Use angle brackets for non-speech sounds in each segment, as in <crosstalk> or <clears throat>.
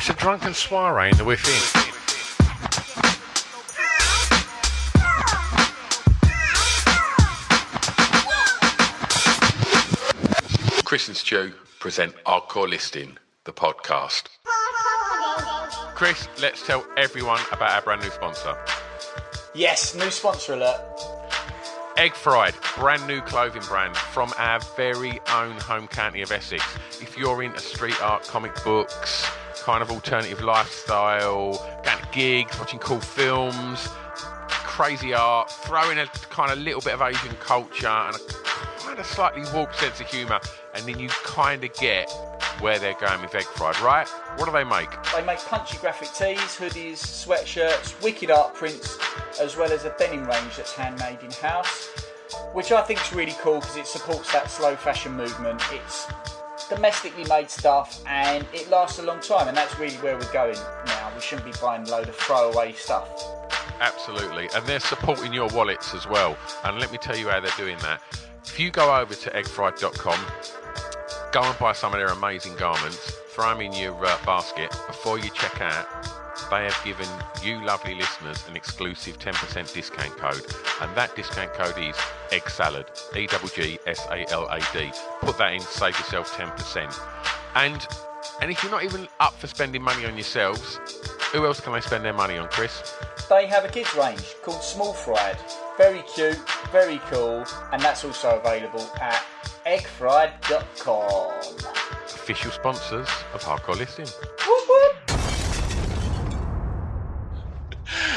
It's a drunken soiree in the within. Chris and Stu present Hardcore Listing, the podcast. Chris, let's tell everyone about our brand new sponsor. Yes, new sponsor alert. Egg Fried, brand new clothing brand from our very own home county of Essex. If you're into street art, comic books, kind of alternative lifestyle, going to gigs, watching cool films, crazy art, throwing a kind of little bit of Asian culture and a kind of slightly warped sense of humour, and then you kind of get where they're going with Egg Fried, right? What do they make? They make punchy graphic tees, hoodies, sweatshirts, wicked art prints, as well as a denim range that's handmade in house, which I think is really cool because it supports that slow fashion movement. It's domestically made stuff and it lasts a long time, and that's really where we're going now. We shouldn't be buying a load of throwaway stuff. Absolutely. And they're supporting your wallets as well. And let me tell you how they're doing that. If you go over to eggfried.com, go and buy some of their amazing garments, throw them in your uh, basket before you check out. They have given you lovely listeners an exclusive 10% discount code, and that discount code is egg salad, E W G S A L A D. Put that in, save yourself 10%. And and if you're not even up for spending money on yourselves, who else can they spend their money on, Chris? They have a kids range called Small Fried. Very cute, very cool, and that's also available at eggfried.com. Official sponsors of Hardcore Listing.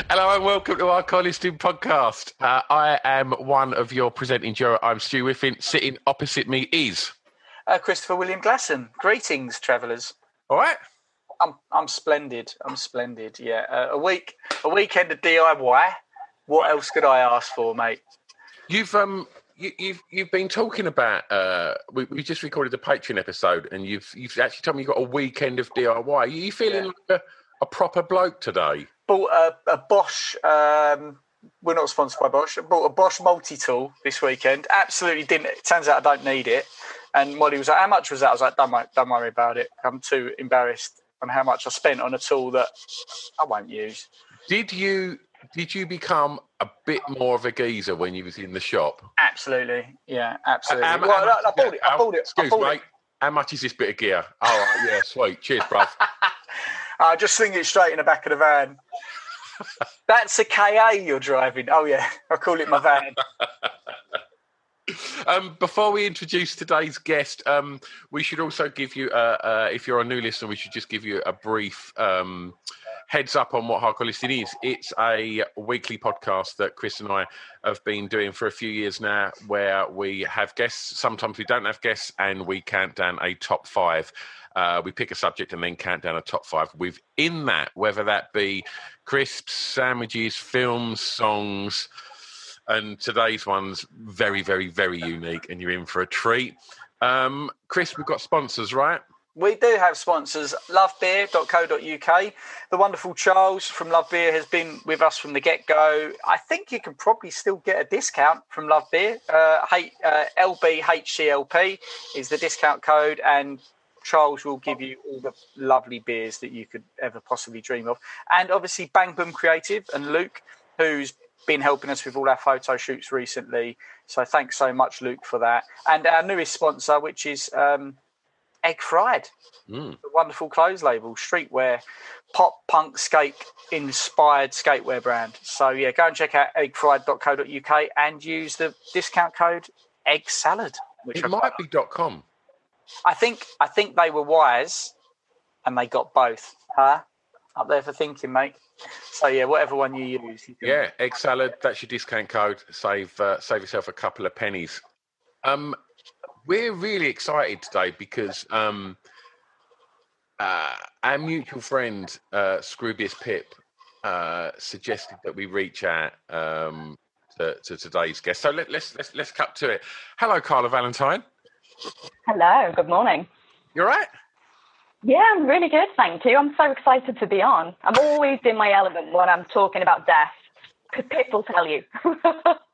Hello and welcome to our Hardcore Listing podcast. Uh, I am one of your presenting duo. I'm Stu Whiffin. Sitting opposite me is. Uh, Christopher William Glasson. Greetings, travellers. All right. I'm I'm splendid. I'm splendid. Yeah, uh, a week a weekend of DIY. What else could I ask for, mate? You've um you, you've you've been talking about uh we, we just recorded a Patreon episode and you've you've actually told me you've got a weekend of DIY. Are you feeling Yeah. like a, a proper bloke today? Bought a, a Bosch. Um, we're not sponsored by Bosch. I bought a Bosch multi tool this weekend. Absolutely didn't. It turns out I don't need it. And Molly was like, "How much was that?" I was like, "Don't worry, don't worry about it. I'm too embarrassed on how much I spent on a tool that I won't use." Did you did you become a bit more of a geezer when you was in the shop? Absolutely, yeah, absolutely. Mu- well, how I, I bought it. I bought it. I Excuse bought mate. it. How much is this bit of gear? All right, yeah, sweet. Cheers, bruv. I <laughs> just sling it straight in the back of the van. <laughs> That's a KA you're driving. Oh yeah, I call it my van. <laughs> Um, before we introduce today's guest, um, we should also give you, uh, uh, if you're a new listener, we should just give you a brief um, heads up on what Hardcore Listing is. It's a weekly podcast that Chris and I have been doing for a few years now, where we have guests. Sometimes we don't have guests, and we count down a top five. Uh, we pick a subject and then count down a top five within that, whether that be crisps, sandwiches, films, songs and today's one's very, very, very unique, and you're in for a treat. Um, Chris, we've got sponsors, right? We do have sponsors, lovebeer.co.uk. The wonderful Charles from Love Beer has been with us from the get go. I think you can probably still get a discount from Love Beer. Uh, H- uh, LBHCLP is the discount code, and Charles will give you all the lovely beers that you could ever possibly dream of. And obviously, Bang Boom Creative and Luke, who's been helping us with all our photo shoots recently. So thanks so much, Luke, for that. And our newest sponsor, which is um, Egg Fried, Mm. the wonderful clothes label, streetwear, pop punk skate inspired skatewear brand. So yeah, go and check out eggfried.co.uk and use the discount code egg salad. Which It I, might be dot .com. I think I think they were wise and they got both. Huh? Up there for thinking, mate. So yeah, whatever one you use. You Yeah, egg salad. That's your discount code. Save uh, save yourself a couple of pennies. Um, we're really excited today because um, uh, our mutual friend uh, Scroobius Pip uh, suggested that we reach out um, to, to today's guest. So let, let's let's let's cut to it. Hello, Carla Valentine. Hello, good morning. You're right. Yeah, I'm really good, thank you. I'm so excited to be on. I'm always in my element when I'm talking about death. Pip will tell you. <laughs>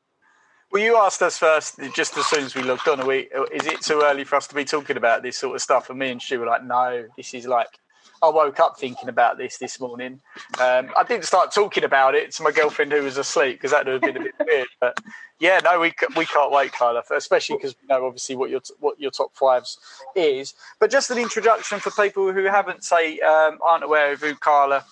Well, you asked us first, just as soon as we looked on. Are we, is it too early for us to be talking about this sort of stuff? And me and Stu were like, no, this is like, I woke up thinking about this this morning. Um, I didn't start talking about it to my girlfriend who was asleep because that would have been a bit <laughs> weird. But yeah, no, we we can't wait, Carla, especially because we know obviously what your what your top fives is. But just an introduction for people who haven't say um, aren't aware of who Carla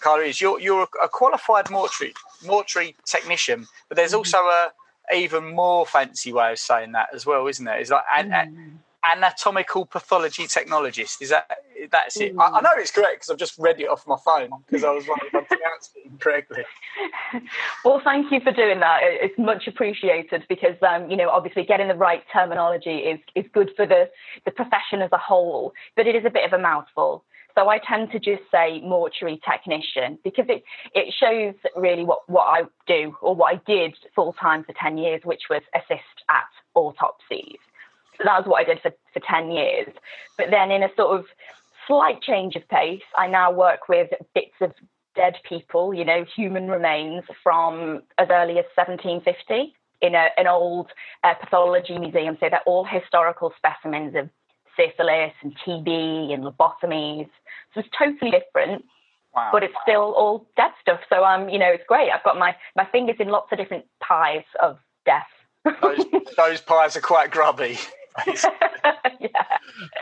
Carla is. You're you're a qualified mortuary mortuary technician, but there's also a even more fancy way of saying that as well, isn't there? It's like an, an anatomical pathology technologist. Is that that's it? I, I know it's correct because I've just read it off my phone because I was wondering if I pronounced it incorrectly. <laughs> well, thank you for doing that. It's much appreciated because, um, you know, obviously getting the right terminology is, is good for the, the profession as a whole, but it is a bit of a mouthful. So I tend to just say mortuary technician because it, it shows really what, what I do or what I did full time for 10 years, which was assist at autopsies. So that was what I did for, for 10 years. But then in a sort of slight change of pace, I now work with bits of dead people, you know, human remains from as early as 1750 in a, an old uh, pathology museum. So they're all historical specimens of syphilis and TB and lobotomies. So it's totally different, Wow. but it's still all dead stuff. So um, you know, it's great. I've got my my fingers in lots of different pies of death. those, <laughs> those pies are quite grubby. <laughs> yeah.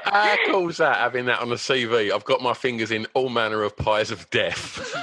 How cool's that having that on the CV? I've got my fingers in all manner of pies of death.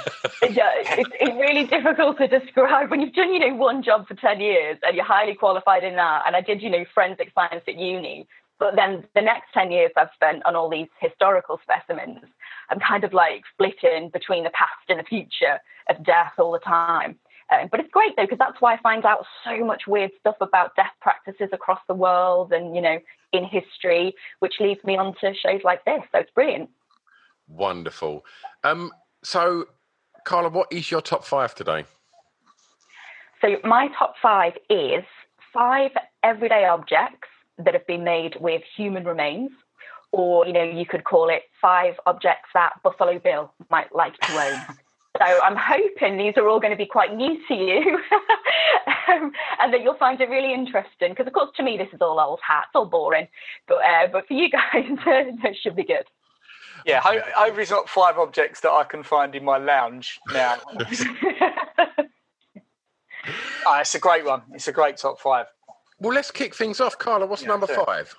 <laughs> yeah, it's, it's really difficult to describe when you've done, you know, one job for 10 years and you're highly qualified in that. And I did, you know, forensic science at uni. But then the next 10 years I've spent on all these historical specimens. I'm kind of like splitting between the past and the future of death all the time. Um, but it's great though, because that's why I find out so much weird stuff about death practices across the world and, you know, in history, which leads me on to shows like this. So it's brilliant. Wonderful. Um, so, Carla, what is your top five today? So my top five is five everyday objects that have been made with human remains, or you know, you could call it five objects that Buffalo Bill might like to own. <laughs> so I'm hoping these are all going to be quite new to you, <laughs> um, and that you'll find it really interesting. Because of course, to me, this is all old hat, it's all boring, but uh, but for you <laughs> guys, it should be good. Yeah, it's not five objects that I can find in my lounge now. oh, it's a great one. It's a great top five. Well, let's kick things off. Carla, what's Yeah, number sure. five?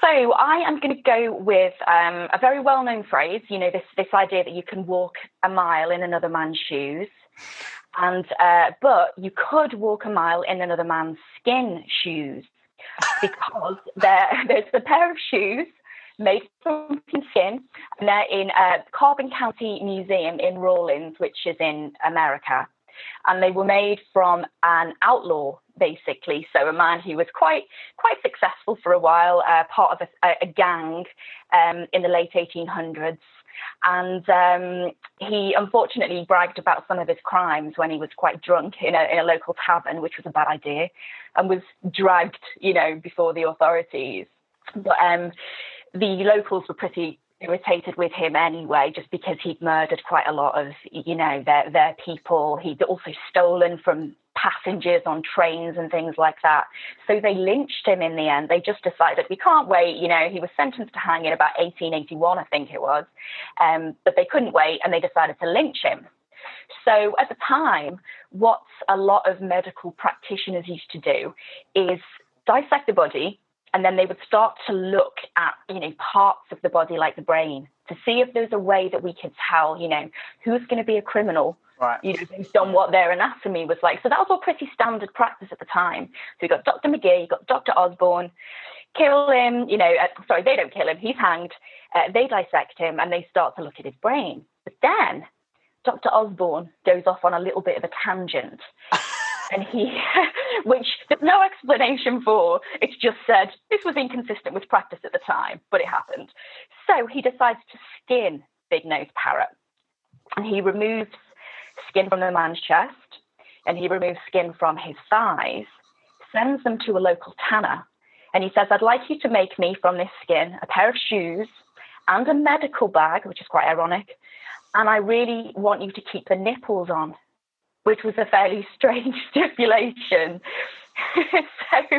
So I am going to go with um, a very well-known phrase. You know, this this idea that you can walk a mile in another man's shoes, and uh, but you could walk a mile in another man's skin shoes, because <laughs> there there's a pair of shoes made from skin, and they're in uh, Carbon County Museum in Rawlins, which is in America and they were made from an outlaw basically. So a man who was quite quite successful for a while uh, part of a, a gang um, in the late 1800s and um, he unfortunately bragged about some of his crimes when he was quite drunk in a, in a local tavern which was a bad idea and was dragged you know before the authorities. But um, the locals were pretty irritated with him anyway, just because he'd murdered quite a lot of, you know, their their people. He'd also stolen from passengers on trains and things like that. So they lynched him in the end. They just decided we can't wait. You know, he was sentenced to hang in about 1881, I think it was, um, but they couldn't wait, and they decided to lynch him. So at the time, what a lot of medical practitioners used to do is dissect the body and then they would start to look at you know parts of the body like the brain to see if there's a way that we could tell you know who's going to be a criminal Right. you know, based on what their anatomy was like. So that was all pretty standard practice at the time. So you got Dr. Maghee, you got Dr. Osborne, kill him, you know, uh, sorry, they don't kill him, he's hanged. Uh, they dissect him and they start to look at his brain. But then Dr. Osborne goes off on a little bit of a tangent. <laughs> and he, <laughs> which there's no explanation for, it's just said this was inconsistent with practice at the time, but it happened. So he decides to skin Big Nose Parrott. And he removes skin from the man's chest and he removes skin from his thighs, sends them to a local tanner. And he says, I'd like you to make me from this skin a pair of shoes and a medical bag, which is quite ironic. And I really want you to keep the nipples on, which was a fairly <laughs> strange stipulation. <laughs> so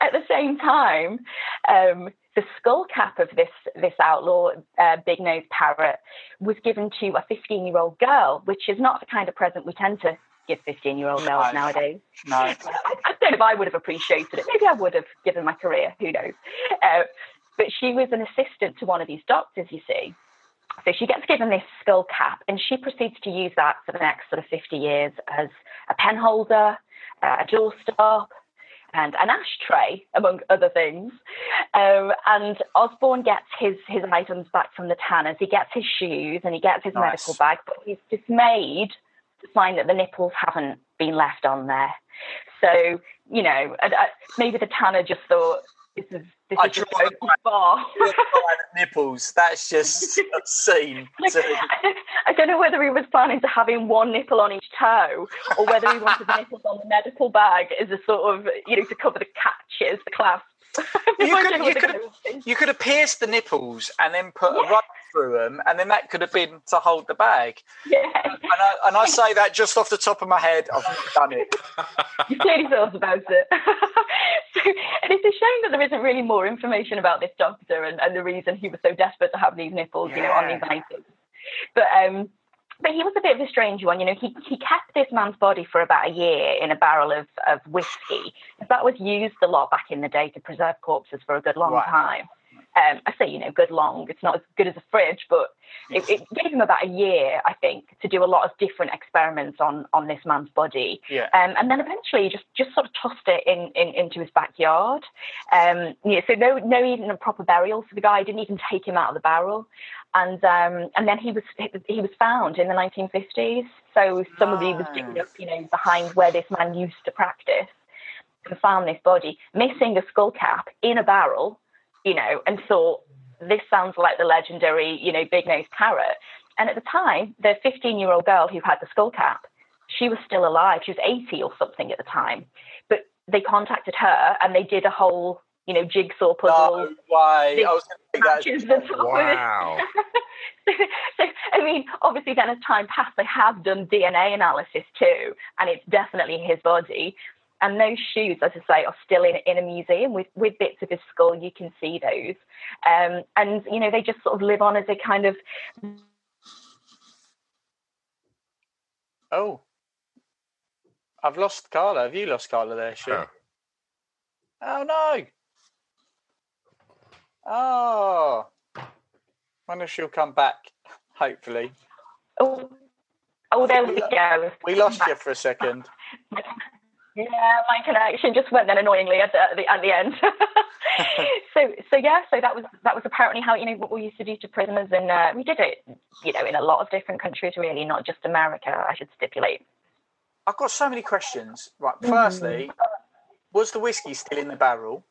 at the same time, um, the skull cap of this this outlaw uh, big nosed Parrott was given to a 15 year old girl, which is not the kind of present we tend to give 15 year old girls No. nowadays. No. <laughs> I, I don't know if I would have appreciated it. Maybe I would have given my career. Who knows? Uh, but she was an assistant to one of these doctors, you see. So she gets given this skull cap, and she proceeds to use that for the next sort of 50 years as a pen holder, uh, a doorstop, and an ashtray, among other things. Um, and Osborne gets his his items back from the tanners. He gets his shoes and he gets his Nice. medical bag, but he's dismayed to find that the nipples haven't been left on there. So you know, uh, maybe the tanner just thought this is I draw too far. nipples. That's just <laughs> obscene. <laughs> I don't know whether he was planning to having one nipple on each toe or whether he wanted the <laughs> nipples on the medical bag as a sort of, you know, to cover the catches, the clasps. You could- you could- thinking. You could have pierced the nipples and then put a rug through them, and then that could have been to hold the bag. Yeah, And I, and I say that just off the top of my head. I've not done it. <laughs> you clearly thought about it. <laughs> so, and it's a shame that there isn't really more information about this doctor and, and the reason he was so desperate to have these nipples, you know, on these items. But um, but he was a bit of a strange one. You know, he, he kept this man's body for about a year in a barrel of, of whiskey. That was used a lot back in the day to preserve corpses for a good long Right. time. Um, I say, you know, good long. It's not as good as a fridge, but it, it <laughs> gave him about a year, I think, to do a lot of different experiments on on this man's body. Yeah. Um, and then eventually, just just sort of tossed it in, in into his backyard. Um, yeah, so no no even a proper burial for the guy. Didn't even take him out of the barrel. And um, and then he was he was found in the 1950s. So somebody was digging up, you know, behind where this man used to practice, and found this body missing a skull cap in a barrel, you know, and thought this sounds like the legendary, you know, big nosed Parrott. And at the time, the 15 year old girl who had the skull cap, she was still alive. She was 80 or something at the time. But they contacted her and they did a whole, you know, jigsaw puzzle. No way. I was going to the <laughs> that. top of it. Wow. so, I mean, obviously, then as time passed, they have done DNA analysis too, and it's definitely his body. And those shoes, as I say, are still in, in a museum with, with bits of his skull. You can see those. Um, and, you know, they just sort of live on as a kind of Oh. I've lost Carla. Have you lost Carla there, Stu? Oh. Oh, no. Oh. Wonder if she'll come back, hopefully. oh, oh, there we go. We lost you for a second. <laughs> Yeah, my connection just went then annoyingly at the at the, at the end. <laughs> so so yeah, so that was that was apparently how you know what we used to do to prisoners, and uh, we did it, you know, in a lot of different countries, really, not just America. I should stipulate. I've got so many questions. Right, firstly, was the whiskey still in the barrel?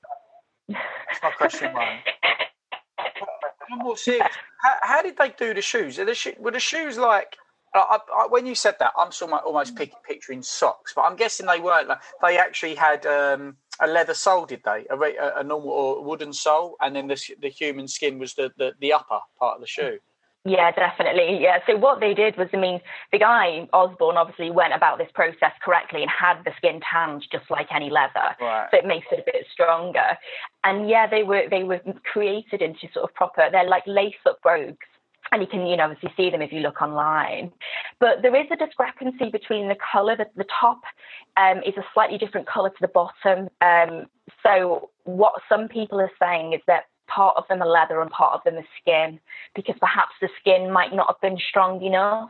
That's my question one. <laughs> I'm more serious. How, how did they do the shoes? Are the sho- were the shoes like? I, I, when you said that, I'm almost pic- picturing socks, but I'm guessing they weren't. Like, they actually had um, a leather sole, did they? A, a, a normal or wooden sole, and then the, the human skin was the, the, the upper part of the shoe. Yeah, definitely. Yeah. So what they did was, I mean, the guy Osborne obviously went about this process correctly and had the skin tanned just like any leather. Right. So it makes it a bit stronger. And yeah, they were they were created into sort of proper. They're like lace up brogues. And you can, you know, obviously see them if you look online. But there is a discrepancy between the colour. The, the top um, is a slightly different colour to the bottom. Um, so what some people are saying is that part of them are leather and part of them is skin, because perhaps the skin might not have been strong enough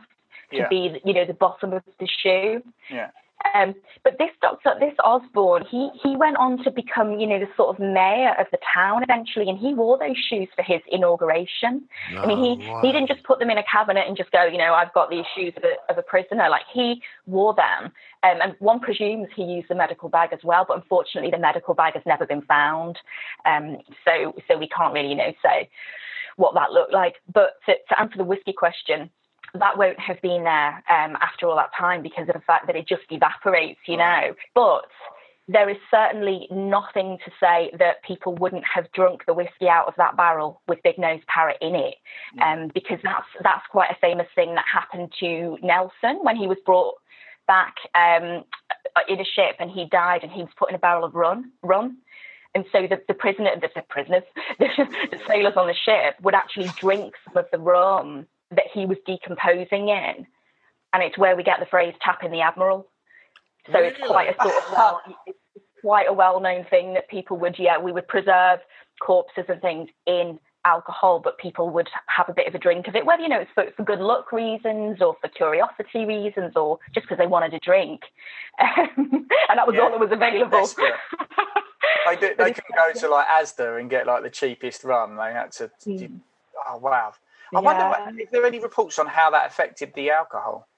to Yeah. be, you know, the bottom of the shoe. Yeah. Um, but this doctor, this Osborne, he he went on to become, you know, the sort of mayor of the town eventually, and he wore those shoes for his inauguration. I mean, he Oh, he didn't just put them in a cabinet and just go, you know, I've got these shoes of a, of a prisoner. Like he wore them, um, and one presumes he used the medical bag as well. But unfortunately, the medical bag has never been found, um, so so we can't really, you know, say what that looked like. But to, to answer the whiskey question, that won't have been there um, after all that time because of the fact that it just evaporates, you know. But there is certainly nothing to say that people wouldn't have drunk the whiskey out of that barrel with Big Nose Parrott in it, um, because that's that's quite a famous thing that happened to Nelson when he was brought back um, in a ship and he died and he was put in a barrel of rum. rum. And so the, the prisoner, the, the prisoners, the, <laughs> the sailors on the ship would actually drink some of the rum that he was decomposing in, and it's where we get the phrase "tapping the admiral." So it's quite a sort of well, <laughs> it's quite a well-known thing that people would, yeah, we would preserve corpses and things in alcohol, but people would have a bit of a drink of it, whether you know it's for, for good luck reasons or for curiosity reasons or just because they wanted a drink, um, <laughs> and that was all that was available. <laughs> They, do, they couldn't go to like Asda and get like the cheapest rum. They had to. Mm. Oh wow! I wonder Yeah. what, if there are any reports on how that affected the alcohol,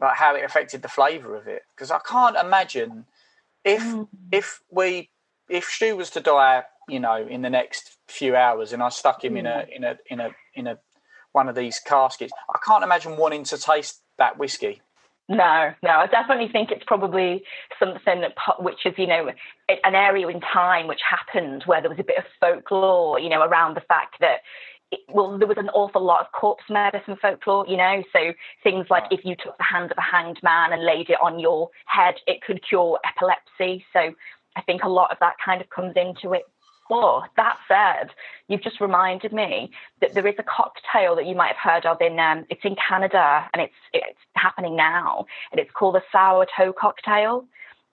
like how it affected the flavour of it. Because I can't imagine if Mm. if we if Stu was to die, you know, in the next few hours, and I stuck him in a Mm. in a in a in a one of these caskets, I can't imagine wanting to taste that whiskey. No, no, I definitely think it's probably something that, which is, you know, an area in time which happened where there was a bit of folklore, you know, around the fact that, it, well, there was an awful lot of corpse medicine folklore, you know, so things like if you took the hand of a hanged man and laid it on your head, it could cure epilepsy. So I think a lot of that kind of comes into it. But that said, you've just reminded me that there is a cocktail that you might have heard of in um, it's in Canada and it's it's happening now and it's called the sour toe cocktail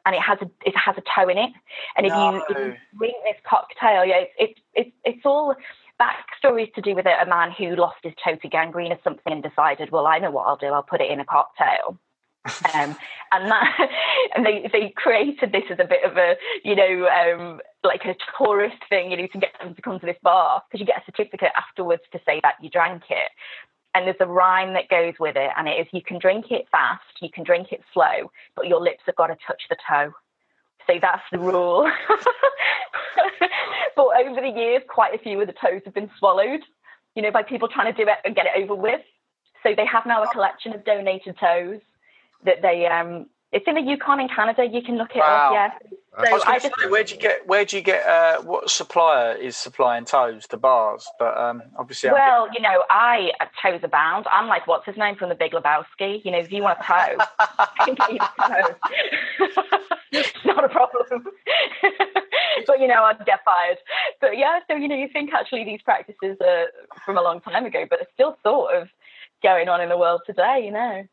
and it has a it has a toe in it and if you if you drink this cocktail yeah it's it's it's, it's all backstories to do with it a man who lost his toe to gangrene or something and decided well I know what I'll do. I'll put it in a cocktail. <laughs> Um, and that <laughs> and they they created this as a bit of a you know um, like a tourist thing you know to get them to come to this bar because you get a certificate afterwards to say that you drank it. And there's a rhyme that goes with it and it is you can drink it fast you can drink it slow but your lips have got to touch the toe. So that's the rule <laughs> but over the years quite a few of the toes have been swallowed you know by people trying to do it and get it over with so they have now a collection of donated toes that they um it's in the Yukon in Canada. You can look it Wow. up. Yeah. I was going to say, where do you get where'd you get uh, what supplier is supplying toes to bars? But um, obviously, I'm well, you know, I uh, toes abound. I'm like, what's his name from the Big Lebowski? You know, if you want a toe, <laughs> I can get you a toe. it's <laughs> not a problem. <laughs> but you know, I'd get fired. But yeah, so you know, you think actually these practices are from a long time ago, but they're still sort of going on in the world today. You know.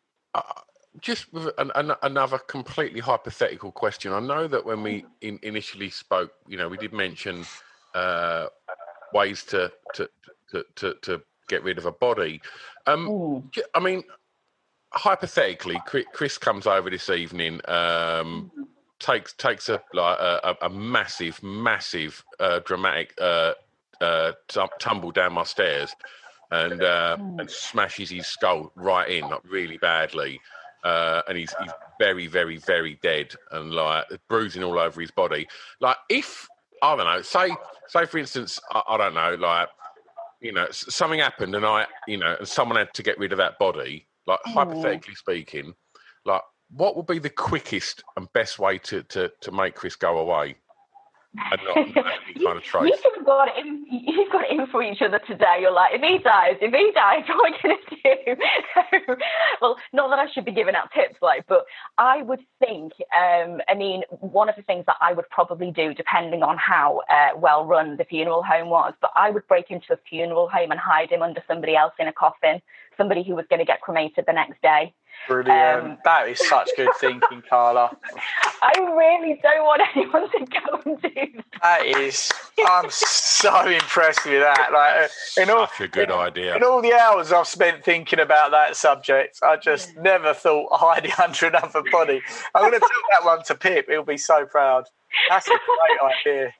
Just with an, an, another completely hypothetical question. I know that when we in, initially spoke, you know, we did mention uh, ways to to, to to to get rid of a body. Um, j- I mean, hypothetically, Chris comes over this evening, um, takes takes a like a, a, massive, massive, uh, dramatic uh, uh, tumble down my stairs, and uh, and smashes his skull right in, like really badly. Uh, and he's he's very, very, very dead, and like bruising all over his body. Like if I don't know, say say for instance, I, I don't know, like you know, something happened, and I, you know, and someone had to get rid of that body. Like hypothetically speaking, like what would be the quickest and best way to to to make Chris go away and not, not <laughs> kind of trace? You have got it in. You've got in for each other today. You're like, if he dies, if he dies, <laughs> what am I going to do? <laughs> well, not that I should be giving out tips, like, but I would think. Um, I mean, one of the things that I would probably do, depending on how uh, well run the funeral home was, but I would break into a funeral home and hide him under somebody else in a coffin, somebody who was going to get cremated the next day. Brilliant. Um, that is such good <laughs> thinking, Carla. I really don't want anyone to go and do that. That is, I'm so impressed with that. Like, uh, in all, such a good in, idea. In all the hours I've spent thinking about that subject, I just never thought hiding under another body. I'm going to tell that one to Pip. He'll be so proud. That's a great idea.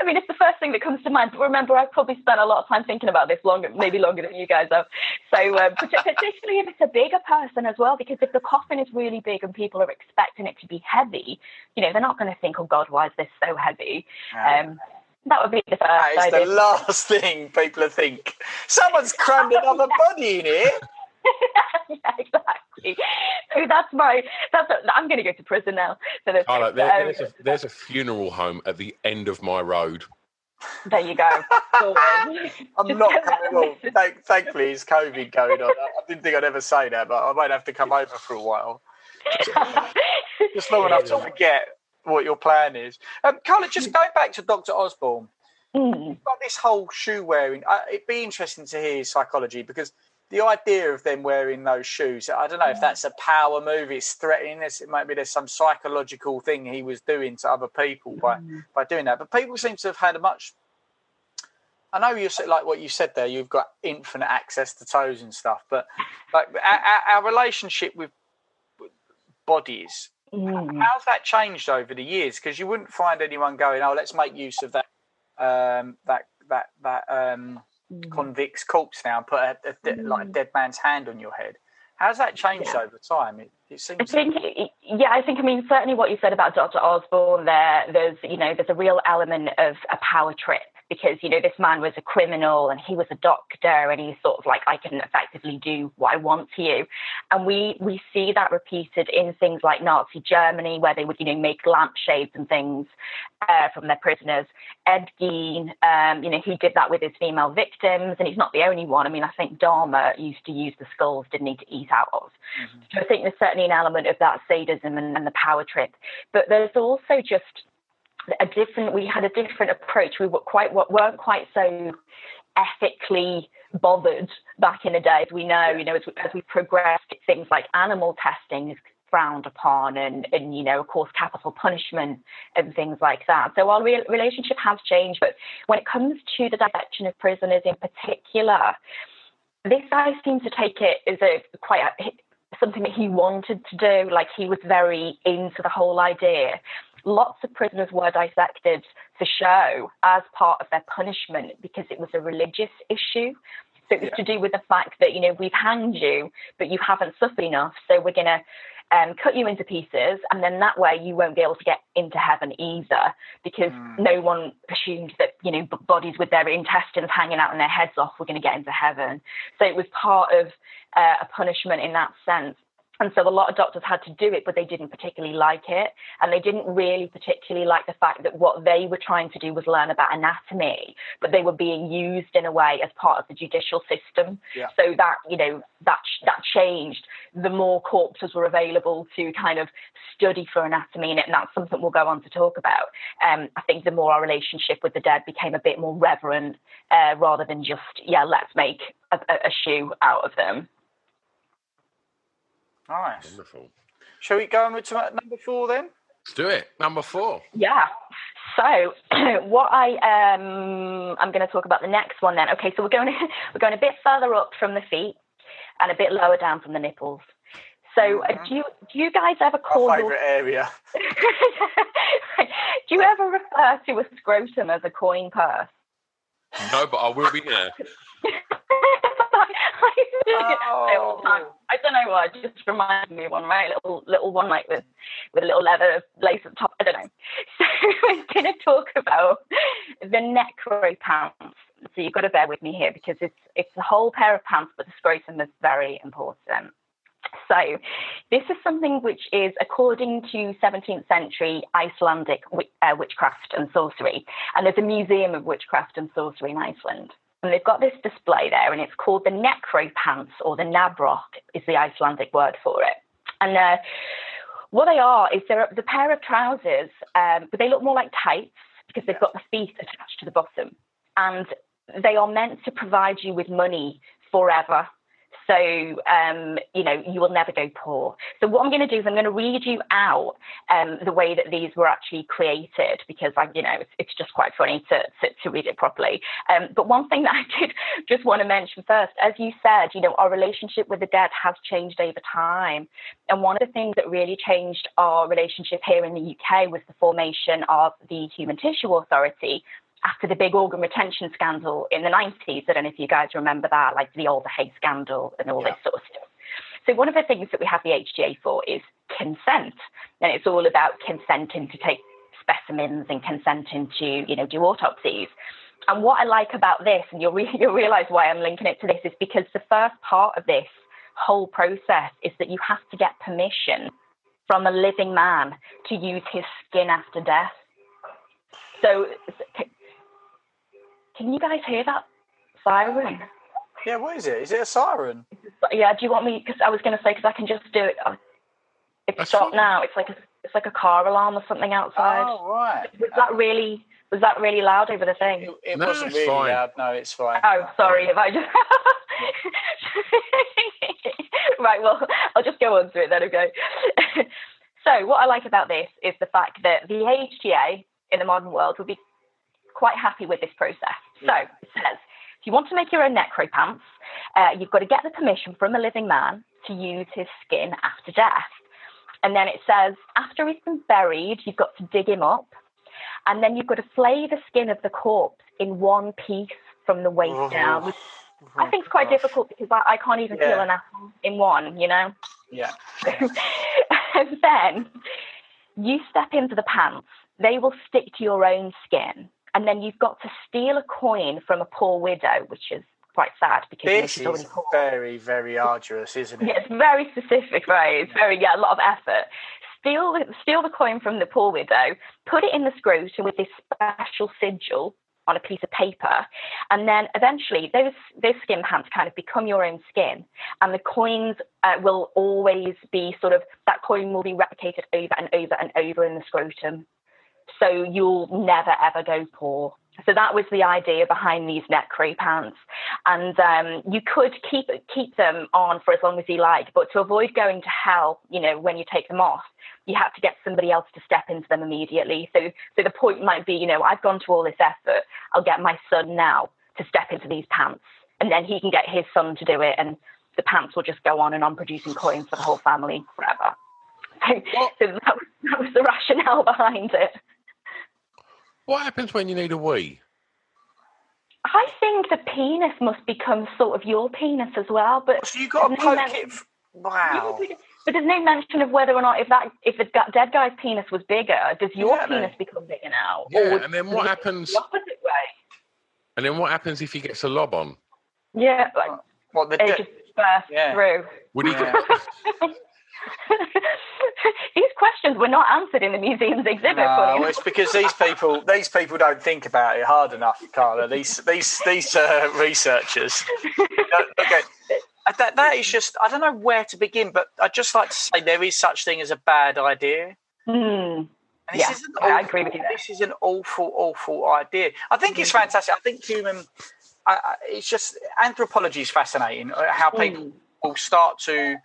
I mean, it's the first thing that comes to mind. But remember, I've probably spent a lot of time thinking about this longer, maybe longer than you guys have. So, um, particularly if it's a bigger person as well, because if the coffin is really big and people are expecting it to be heavy, you know, they're not going to think, "Oh God, why is this so heavy?" Um, that would be the first. That is idea. the last thing people think. Someone's crammed another body in here. <laughs> yeah, exactly. <laughs> So that's my. That's. A, I'm going to go to prison now. So there's, oh, there, um, there's, a, there's a funeral home at the end of my road. There you go. <laughs> I'm not coming Thank, thankfully, it's COVID going on. I didn't think I'd ever say that, but I might have to come over for a while. Just long enough to forget what your plan is. Um, Carla, just going back to Dr. Osborne, mm. you've got this whole shoe wearing. Uh, it'd be interesting to hear his psychology because the idea of them wearing those shoes, I don't know if that's a power move, it's threatening. This, it might be there's some psychological thing he was doing to other people by, mm. by doing that. But people seem to have had a much. I know you said like what you said there. You've got infinite access to toes and stuff, but like our, our relationship with bodies, mm. how's that changed over the years? Because you wouldn't find anyone going, "Oh, let's make use of that um, that that that um, mm. convict's corpse now and put a, a de- mm. like a dead man's hand on your head. How's that changed yeah. over time? It, it seems. I think, yeah, I think. I mean, certainly what you said about Dr. Osborne. There, there's, you know, there's a real element of a power trip because you know this man was a criminal and he was a doctor and he's sort of like I can effectively do what I want to you, and we we see that repeated in things like Nazi Germany where they would you know make lampshades and things uh, from their prisoners. Ed Gein, um, you know, he did that with his female victims, and he's not the only one. I mean, I think Dahmer used to use the skulls, didn't he, to eat out of. Mm-hmm. So I think there's certainly an element of that sadism and, and the power trip, but there's also just a different we had a different approach. We were quite weren't quite so ethically bothered back in the day as we know you know as, as we progressed things like animal testing is frowned upon and and you know of course capital punishment and things like that. So our re- relationship has changed but when it comes to the direction of prisoners in particular this guy seems to take it as a quite a, something that he wanted to do. Like he was very into the whole idea lots of prisoners were dissected for show as part of their punishment because it was a religious issue. So it was yeah. to do with the fact that, you know, we've hanged you, but you haven't suffered enough. So we're going to um, cut you into pieces. And then that way you won't be able to get into heaven either because mm. no one assumed that, you know, bodies with their intestines hanging out and their heads off were going to get into heaven. So it was part of uh, a punishment in that sense. And so a lot of doctors had to do it, but they didn't particularly like it. And they didn't really particularly like the fact that what they were trying to do was learn about anatomy, but they were being used in a way as part of the judicial system. Yeah. So that, you know, that, that changed. The more corpses were available to kind of study for anatomy, and that's something we'll go on to talk about. Um, I think the more our relationship with the dead became a bit more reverent uh, rather than just, yeah, let's make a, a shoe out of them. Nice. Wonderful. Shall we go on to number four then? Let's do it. Number four. Yeah. So <clears throat> what I um I'm going to talk about the next one then. Okay, so we're going <laughs> we're going a bit further up from the feet and a bit lower down from the nipples. So uh, mm-hmm. do you do you guys ever call My favorite your... area? <laughs> do you ever refer to a scrotum as a coin purse? No, but I will be there. <laughs> oh. I don't know why. It just reminds me of one, right? Little little one like with with a little leather lace at the top. I don't know. <laughs> So we're going to talk about the necro pants. So you've got to bear with me here because it's it's a whole pair of pants, but the scrotum is very important. So, this is something which is, according to 17th century Icelandic uh, witchcraft and sorcery, and there's a museum of witchcraft and sorcery in Iceland. And they've got this display there, and it's called the necropants, or the nabrok is the Icelandic word for it. And uh, what they are is they're the pair of trousers, um, but they look more like tights because they've got the feet attached to the bottom. And they are meant to provide you with money forever. So, um, you know, you will never go poor. So, what I'm going to do is I'm going to read you out um, the way that these were actually created because, I, you know, it's, it's just quite funny to, to, to read it properly. Um, but one thing <laughs> that I did just want to mention first, as you said, you know, our relationship with the dead has changed over time. And one of the things that really changed our relationship here in the UK was the formation of the Human Tissue Authority, after the big organ retention scandal in the 90s. I don't know if you guys remember that, like the Alder Hey scandal and all yeah. this sort of stuff. So one of the things that we have the HTA for is consent, and it's all about consenting to take specimens and consenting to, you know, do autopsies. And what I like about this, and you'll, re- <laughs> you'll realize why I'm linking it to this, is because the first part of this whole process is that you have to get permission from a living man to use his skin after death. So can you guys hear that siren? Yeah, what is it? Is it a siren? Yeah. Do you want me? Because I was going to say because I can just do it. Uh, it's stopped now. It's like a it's like a car alarm or something outside. Oh right. Was that really was that really loud over the thing? It, it no, wasn't really fine. loud. No, it's fine. Oh, sorry if I just. <laughs> right. Well, I'll just go on to it then. Okay. <laughs> so what I like about this is the fact that the HTA in the modern world would be quite happy with this process. So it says, if you want to make your own necropants, uh, you've got to get the permission from a living man to use his skin after death. And then it says, after he's been buried, you've got to dig him up. And then you've got to flay the skin of the corpse in one piece from the waist oh, down, which oh, I think it's quite gosh. difficult because I, I can't even yeah. peel an apple in one, you know? Yeah. <laughs> and then you step into the pants, they will stick to your own skin and then you've got to steal a coin from a poor widow, which is quite sad because this is very, very arduous, isn't it? <laughs> Yeah, it's very specific, right? It's very yeah, a lot of effort. Steal the, steal the coin from the poor widow, put it in the scrotum with this special sigil on a piece of paper, and then eventually those those skin pants kind of become your own skin, and the coins uh, will always be sort of that coin will be replicated over and over and over in the scrotum so you'll never ever go poor. So that was the idea behind these necro pants, and um, you could keep keep them on for as long as you like, but to avoid going to hell, you know, when you take them off, you have to get somebody else to step into them immediately. So so the point might be, you know, I've gone to all this effort, I'll get my son now to step into these pants, and then he can get his son to do it, and the pants will just go on and on producing coins for the whole family forever. <laughs> So, so that, was, that was the rationale <laughs> behind it. What happens when you need a wee? I think the penis must become sort of your penis as well. But oh, so you got to poke it. Wow. But there's no mention of whether or not if that if the dead guy's penis was bigger, does your yeah, penis become bigger now? Yeah, and then what happens? The opposite way. And then what happens if he gets a lob on? Yeah, like what the it just bursts yeah. through. Would he? Yeah. <laughs> <laughs> <laughs> these questions were not answered in the museum's exhibit. No, it's because these people these people don't think about it hard enough, Carla. These these these uh, researchers. okay. That, that is just I don't know where to begin, but I'd just like to say there is such thing as a bad idea. Mm. Yeah, awful, I agree with you. This is an awful, awful idea. I think it's hmm. fantastic. I think human. I, it's just anthropology is fascinating. Uh, how people mm. will start to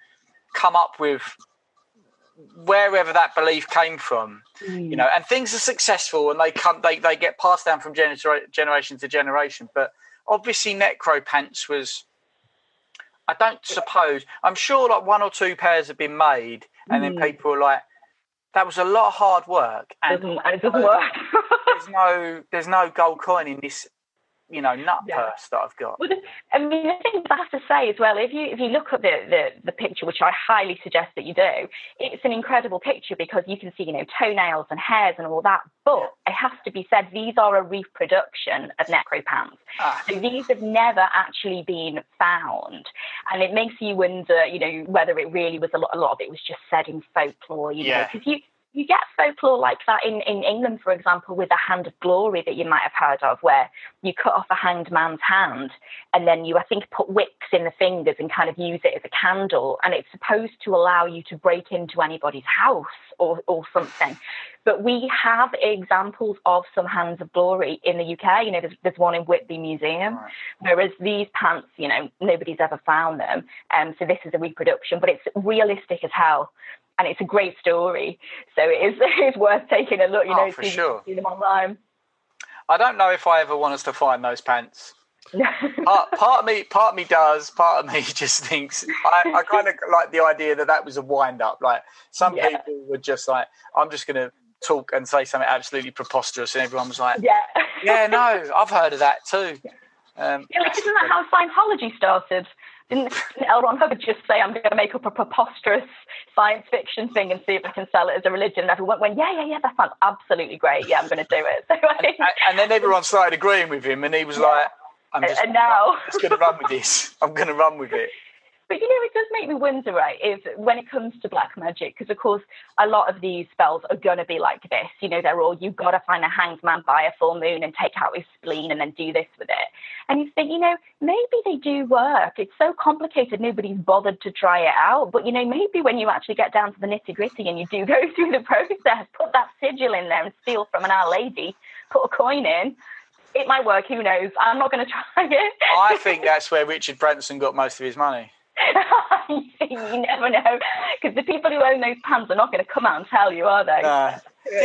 come up with wherever that belief came from mm. you know and things are successful and they come they, they get passed down from gener- generation to generation but obviously necropants was i don't suppose i'm sure like one or two pairs have been made and mm. then people are like that was a lot of hard work and, and it doesn't work <laughs> there's no there's no gold coin in this you know nut yeah. purse that I've got. Well, I mean, the thing I have to say as well, if you if you look at the, the the picture, which I highly suggest that you do, it's an incredible picture because you can see you know toenails and hairs and all that. But it has to be said, these are a reproduction of necropants. Ah. So these have never actually been found, and it makes you wonder, you know, whether it really was a lot. A lot of it was just said in folklore, you yeah. know, because you you get folklore like that in, in England, for example, with the Hand of Glory that you might have heard of, where you cut off a hanged man's hand and then you, I think, put wicks in the fingers and kind of use it as a candle. And it's supposed to allow you to break into anybody's house or, or something. But we have examples of some Hands of Glory in the UK. You know, there's, there's one in Whitby Museum, right. whereas these pants, you know, nobody's ever found them. Um, so this is a reproduction, but it's realistic as hell and it's a great story. So it is <laughs> it's worth taking a look. You oh, know, for see, sure. see them online. I don't know if I ever want us to find those pants. <laughs> part, part of me, part of me does. Part of me <laughs> just thinks I, I kind of like the idea that that was a wind up. Like some yeah. people were just like, I'm just going to talk and say something absolutely preposterous, and everyone was like, Yeah, yeah, no, I've heard of that too. Um, yeah, like, isn't that how Scientology started? Didn't, L. Ron Hubbard just say, I'm going to make up a preposterous science fiction thing and see if I can sell it as a religion? And everyone went, yeah, yeah, yeah, that sounds absolutely great. Yeah, I'm going to do it. <laughs> So and, and, then everyone started agreeing with him, and he was yeah. like, I'm just, and now, I'm just going to run with this. I'm going to run with it. But you know, it does make me wonder, right? If when it comes to black magic, because of course a lot of these spells are going to be like this. You know, they're all you've got to find a hanged man by a full moon and take out his spleen and then do this with it. And you think, you know, maybe they do work. It's so complicated, nobody's bothered to try it out. But you know, maybe when you actually get down to the nitty gritty and you do go <laughs> through the process, put that sigil in there and steal from an Our Lady, put a coin in it might work. Who knows? I'm not going <laughs> to try it. I think that's where Richard Branson got most of his money. <laughs> you never know, because the people who own those pants are not going to come out and tell you, are they? Uh,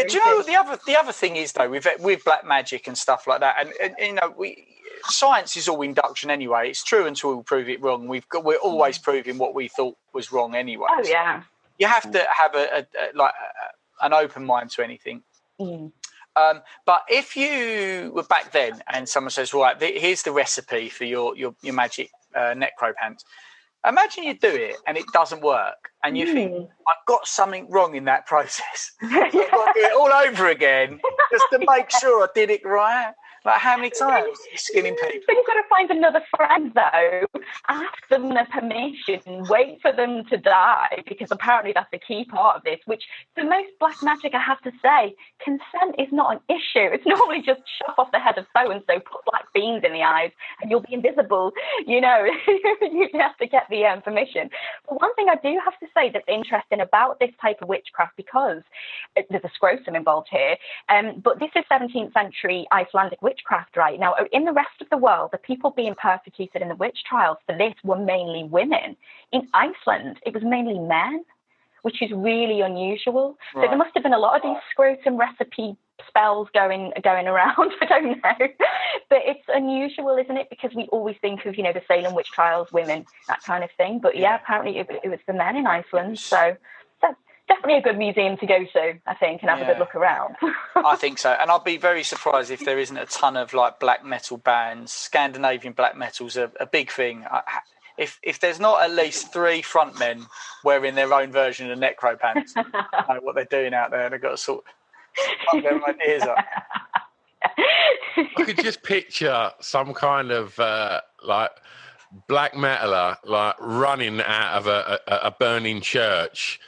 do you know the other the other thing is though with with black magic and stuff like that, and, and you know we science is all induction anyway. It's true until we prove it wrong. We've got we're always mm. proving what we thought was wrong anyway. Oh yeah. You have to have a, a, a like a, an open mind to anything. Mm. Um, but if you were back then and someone says, right, here's the recipe for your your, your magic uh, necro pants, Imagine you do it and it doesn't work, and you mm. think, hmm. I've got something wrong in that process. <laughs> I've got to do it all over again just to make sure I did it right. Like how many times skinning people? But you've got to find another friend though. Ask them their permission. Wait for them to die because apparently that's a key part of this. Which for most black magic, I have to say, consent is not an issue. It's <laughs> normally just chop off the head of so and so, put black beans in the eyes, and you'll be invisible. You know, <laughs> you have to get the um, permission. But one thing I do have to say that's interesting about this type of witchcraft because there's a scrotum involved here. Um, but this is 17th century Icelandic witchcraft witchcraft right now. In the rest of the world, the people being persecuted in the witch trials for this were mainly women. In Iceland, it was mainly men, which is really unusual. Right. So there must have been a lot of these scrotum recipe spells going going around. <laughs> I don't know, but it's unusual, isn't it? Because we always think of you know the Salem witch trials, women, that kind of thing. But yeah, apparently it, it was the men in Iceland. So definitely a good museum to go to, I think, and have yeah. a good look around. <laughs> I think so, and I'll be very surprised if there isn't a ton of like black metal bands. Scandinavian black metal's a, a big thing. I, if if there's not at least three frontmen wearing their own version of necro pants, <laughs> know what they're doing out there. and They've got to sort of their ideas up. <laughs> I could just picture some kind of uh, like black metaler like running out of a, a, a burning church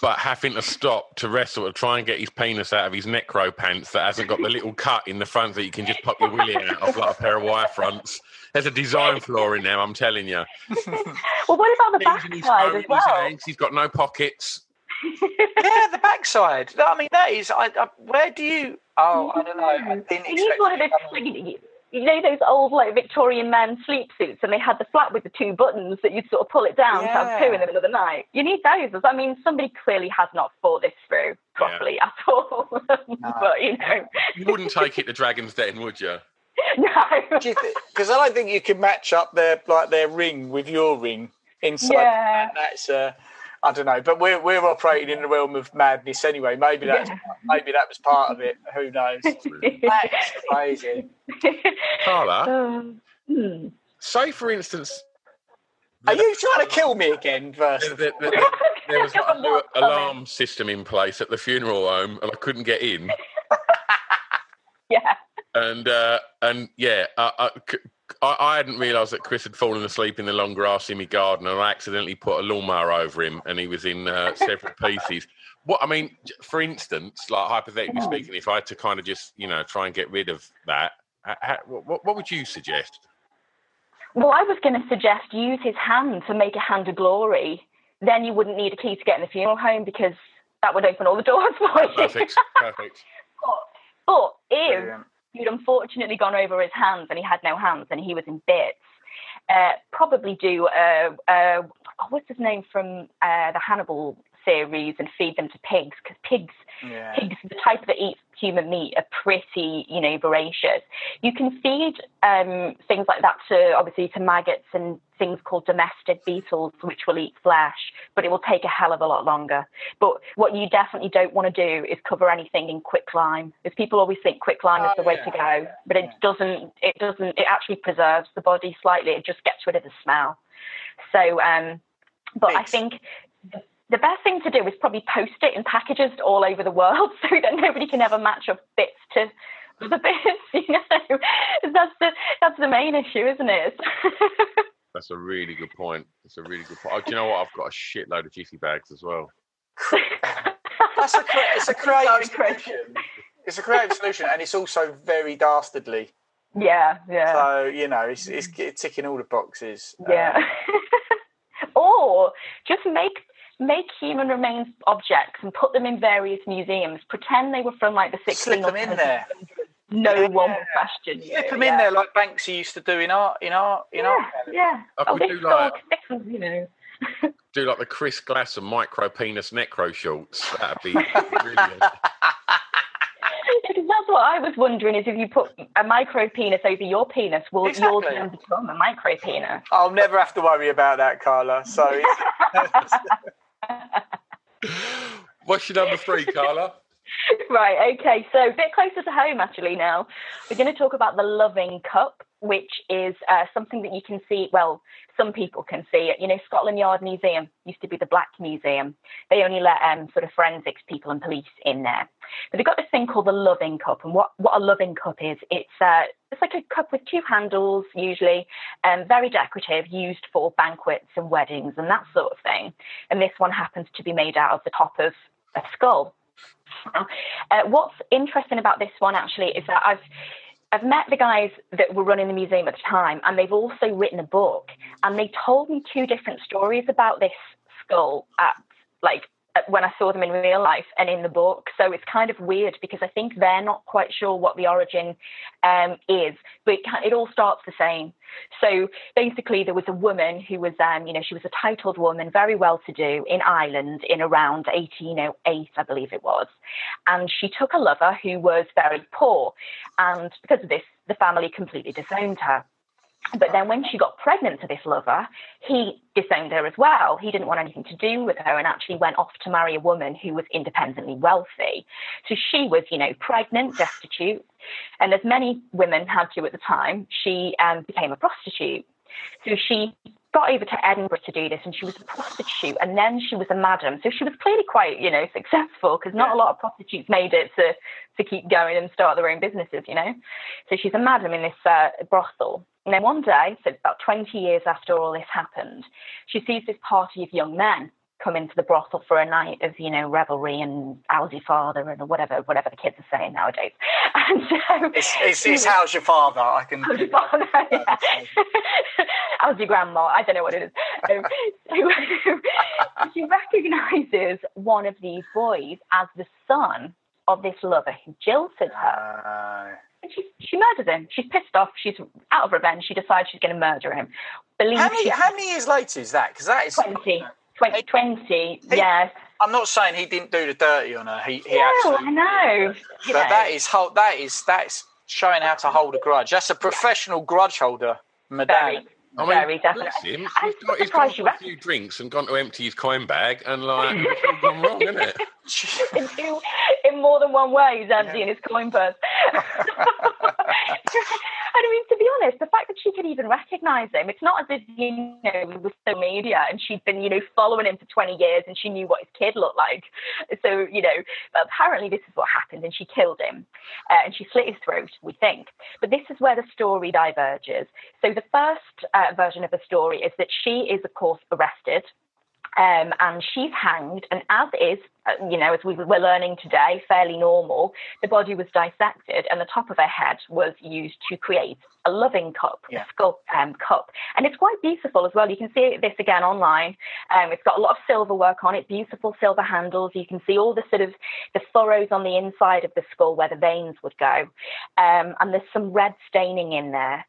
but having to stop to wrestle to try and get his penis out of his necro pants that hasn't got the little cut in the front that you can just pop your willy out of like a pair of wire fronts. There's a design flaw in there, I'm telling you. well, what about the backside as well? He's got no pockets. <laughs> yeah, the backside. I mean, that is. I, I, where do you? Oh, I don't know. I didn't expect. One of those, you know those old like Victorian men sleep suits, and they had the flap with the two buttons that you'd sort of pull it down yeah. to have poo in the middle of the night. You need those. I mean, somebody clearly has not thought this through properly yeah. at all. <laughs> No. but you know, you wouldn't take it to Dragon's Den, would you? <laughs> No, because I don't think you can match up their like their ring with your ring inside. Yeah. That's uh, I don't know, but we're we're operating in the realm of madness anyway. Maybe that's yeah. maybe that was part of it. Who knows? that's <laughs> crazy. Carla, <laughs> um, hmm. say for instance, are you trying to kill me again? First, there, there, there was a new <laughs> alarm system in place at the funeral home, and I couldn't get in. yeah. And uh, and yeah, uh, uh, I, I hadn't realised that Chris had fallen asleep in the long grass in my garden, and I accidentally put a lawnmower over him, and he was in uh, several <laughs> pieces. What I mean, for instance, like hypothetically speaking, if I had to kind of just you know try and get rid of that, ha- ha- what, what would you suggest? Well, I was going to suggest use his hand to make a hand of glory. Then you wouldn't need a key to get in the funeral home because that would open all the doors <laughs> for you. Perfect, perfect. <laughs> But, but if Brilliant. You'd unfortunately gone over his hands and he had no hands and he was in bits, uh, probably do uh, uh, what's his name from uh, the Hannibal series and feed them to pigs because pigs Yeah. pigs, the type that eat human meat, are pretty, you know, voracious. You can feed um, things like that to obviously to maggots and things called domestic beetles, which will eat flesh, but it will take a hell of a lot longer. But what you definitely don't want to do is cover anything in quicklime, because people always think quicklime is Oh, the way yeah. to go, but it doesn't. It doesn't. It actually preserves the body slightly. It just gets rid of the smell. So, um, but I Thanks. think the, the best thing to do is probably post it in packages all over the world <laughs> so that nobody can ever match up bits to the bits. <laughs> You know, that's the that's the main issue, isn't it? <laughs> That's a really good point. That's a really good point. Oh, do you know what? I've got a shitload of jiffy bags as well. That's a, cre- it's a creative Sorry, Chris. solution. It's a creative solution, and it's also very dastardly. yeah, yeah, So you know, it's, it's ticking all the boxes. yeah. Um, or just make make human remains objects and put them in various museums. Pretend they were from like the 1600s. Slip them in there. No Yeah. one will question you. Slip them yeah. in there like Banksy used to do in art. In art. In Yeah, art. yeah. I Oh, could this do like- this was, you know. <laughs> Do like the Chris Glass and micro penis necro shorts. That'd be <laughs> brilliant. Because that's what I was wondering is if you put a micro penis over your penis, will yours Exactly. then become a micro penis? I'll never have to worry about that, Carla. So it's, <laughs> What's your number three, Carla? right, okay. So a bit closer to home actually now. We're going to talk about the Loving Cup, which is uh, something that you can see, well, some people can see it. You know, Scotland Yard Museum used to be the Black Museum. They only let um, sort of forensics people and police in there. But they've got this thing called the Loving Cup. And what, what a Loving Cup is, it's, uh, it's like a cup with two handles, usually, um, very decorative, used for banquets and weddings and that sort of thing. And this one happens to be made out of the top of a skull. Uh, what's interesting about this one actually is that I've I've met the guys that were running the museum at the time, and they've also written a book, and they told me two different stories about this skull at like when I saw them in real life and in the book. So it's kind of weird because I think they're not quite sure what the origin um, is, but it, it all starts the same. So basically, there was a woman who was, um, you know, she was a titled woman, very well to do in Ireland in around 1808, I believe it was. And she took a lover who was very poor. And because of this, the family completely disowned her. But then when she got pregnant to this lover, he disowned her as well. He didn't want anything to do with her and actually went off to marry a woman who was independently wealthy. So she was, you know, pregnant, destitute, and as many women had to at the time, she um, became a prostitute. So she got over to Edinburgh to do this, and she was a prostitute, and then she was a madam. So she was clearly quite, you know, successful because not a lot of prostitutes made it to to keep going and start their own businesses, you know. So she's a madam in this uh, brothel. And then one day, so about 20 years after all this happened, she sees this party of young men come into the brothel for a night of, you know, revelry and how's your father and whatever, whatever the kids are saying nowadays. <laughs> And so it's, it's, it's how's your father? I can. How's your <laughs> father? Yeah. <laughs> How's your grandma? I don't know what it is. Um, so she recognises one of these boys as the son of this lover who jilted her. Uh, And she, she murders him. She's pissed off. She's out of revenge. She decides she's going to murder him. Believe how many she's how many years later is that? Because that is. 20. <laughs> 20, 20 yes. I'm not saying he didn't do the dirty on her. He, he No, actually. I know. You But know. that is that is that's showing how to hold a grudge. That's a professional grudge holder, madame. very, I mean, very bless definitely. him. I'm He's got, he's gone for a few drinks and gone to empty his coin bag, and <laughs> like it's gone wrong, isn't it? in, <laughs> two, in more than one way, he's emptying his coin purse. <laughs> I mean, to be honest, the fact that she could even recognise him, it's not as if, you know, he was so media and she'd been, you know, following him for 20 years and she knew what his kid looked like. So, you know, but apparently this is what happened and she killed him uh, and she slit his throat, we think. But this is where the story diverges. So the first uh, version of the story is that she is, of course, arrested um, and she's hanged, and as is, you know, as we were learning today, fairly normal, the body was dissected, and the top of her head was used to create a loving cup, yeah. a skull um, cup. And it's quite beautiful as well. You can see this again online. Um, it's got a lot of silver work on it, beautiful silver handles. You can see all the sort of the furrows on the inside of the skull where the veins would go. Um, and there's some red staining in there.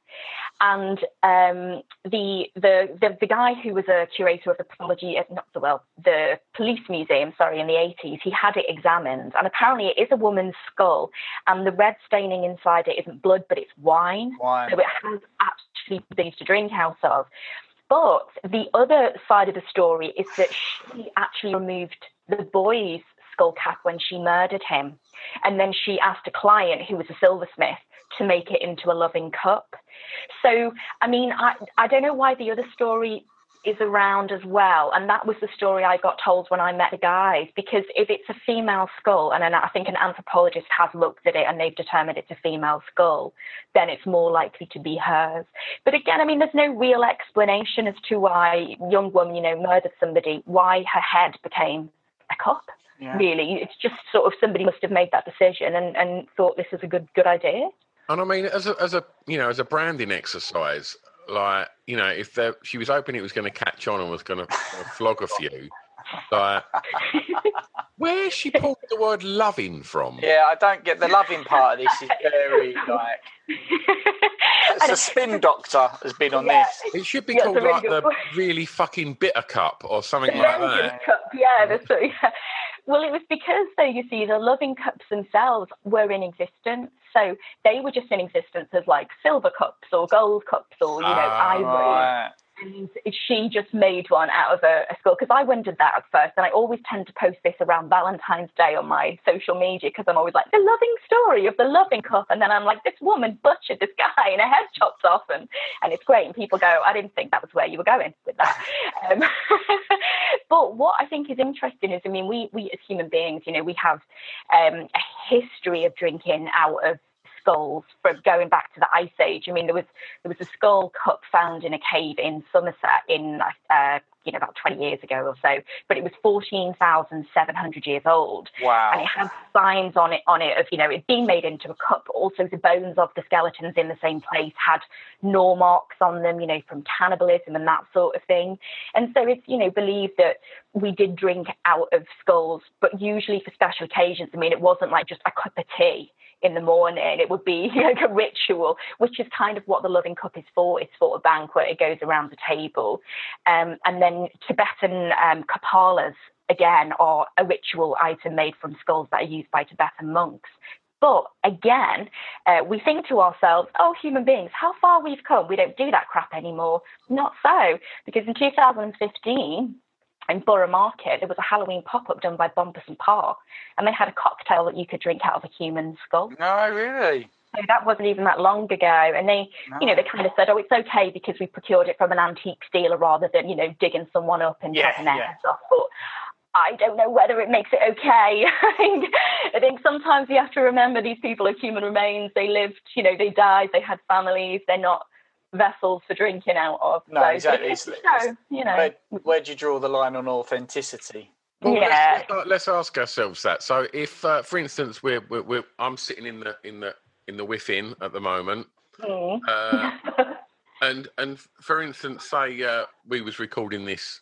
And um, the, the, the the guy who was a curator of the pathology, uh, not the well, the police museum, sorry, in the 80s, he had it examined, and apparently it is a woman's skull, and the red staining inside it isn't blood, but it's wine, wine. so it has actually things to drink out of. But the other side of the story is that she actually removed the boy's skull cap when she murdered him, and then she asked a client who was a silversmith to make it into a loving cup. So, I mean, I, I don't know why the other story is around as well. And that was the story I got told when I met the guys, because if it's a female skull, and I think an anthropologist has looked at it and they've determined it's a female skull, then it's more likely to be hers. But again, I mean, there's no real explanation as to why young woman, you know, murdered somebody, why her head became a cup. Yeah. Really, it's just sort of somebody must have made that decision and, and thought this is a good good idea. And I mean, as a as a you know as a branding exercise, like you know, if there, she was hoping it was going to catch on and was going to flog a few, like where she pulled the word loving from? Yeah, I don't get the loving part of this. Is very like. <laughs> It's a spin doctor has been on yeah. this. It should be yeah, called really like the really fucking bitter cup or something like that. Cup, yeah, that's, yeah. Well, it was because, though, you see, the loving cups themselves were in existence. So they were just in existence as like silver cups or gold cups or, you know, uh, ivory. Right and she just made one out of a, a skull because I wondered that at first, and I always tend to post this around Valentine's Day on my social media because I'm always like the loving story of the loving cup, and then I'm like this woman butchered this guy and her head chopped off, and and it's great, and people go, I didn't think that was where you were going with that. <laughs> Um, <laughs> but what I think is interesting is, I mean, we we as human beings, you know, we have um, a history of drinking out of skulls from going back to the Ice Age. I mean, there was there was a skull cup found in a cave in Somerset in uh, you know about 20 years ago or so, but it was 14,700 years old. Wow! And it had signs on it on it of you know it being made into a cup. Also, the bones of the skeletons in the same place had gnaw marks on them, you know, from cannibalism and that sort of thing. And so it's you know believed that we did drink out of skulls, but usually for special occasions. I mean, it wasn't like just a cup of tea in the morning. It would be <laughs> like a ritual, which is kind of what the loving cup is for. It's for a banquet. It goes around the table. Um, and then Tibetan um, kapalas, again, are a ritual item made from skulls that are used by Tibetan monks. But again, uh, we think to ourselves, oh, human beings, how far we've come. We don't do that crap anymore. Not so, because in 2015, in Borough Market, there was a Halloween pop up done by Bompas and Parr, and they had a cocktail that you could drink out of a human skull. No, really? So that wasn't even that long ago. And they, no. you know, they kind of said, oh, it's okay because we procured it from an antique dealer rather than, you know, digging someone up and yeah, taking their yeah. off. But I don't know whether it makes it okay. <laughs> I think sometimes you have to remember these people are human remains. They lived, you know, they died, they had families, they're not vessels for drinking out of. No, so <laughs> exactly. It's, it's, you know, where, where, do you draw the line on authenticity? Well, yeah. Let's, let's, ask ourselves that. So, if, uh, for instance, we're, we're, we're, I'm sitting in the in the in the within at the moment, mm. uh, <laughs> and and for instance, say uh, we was recording this.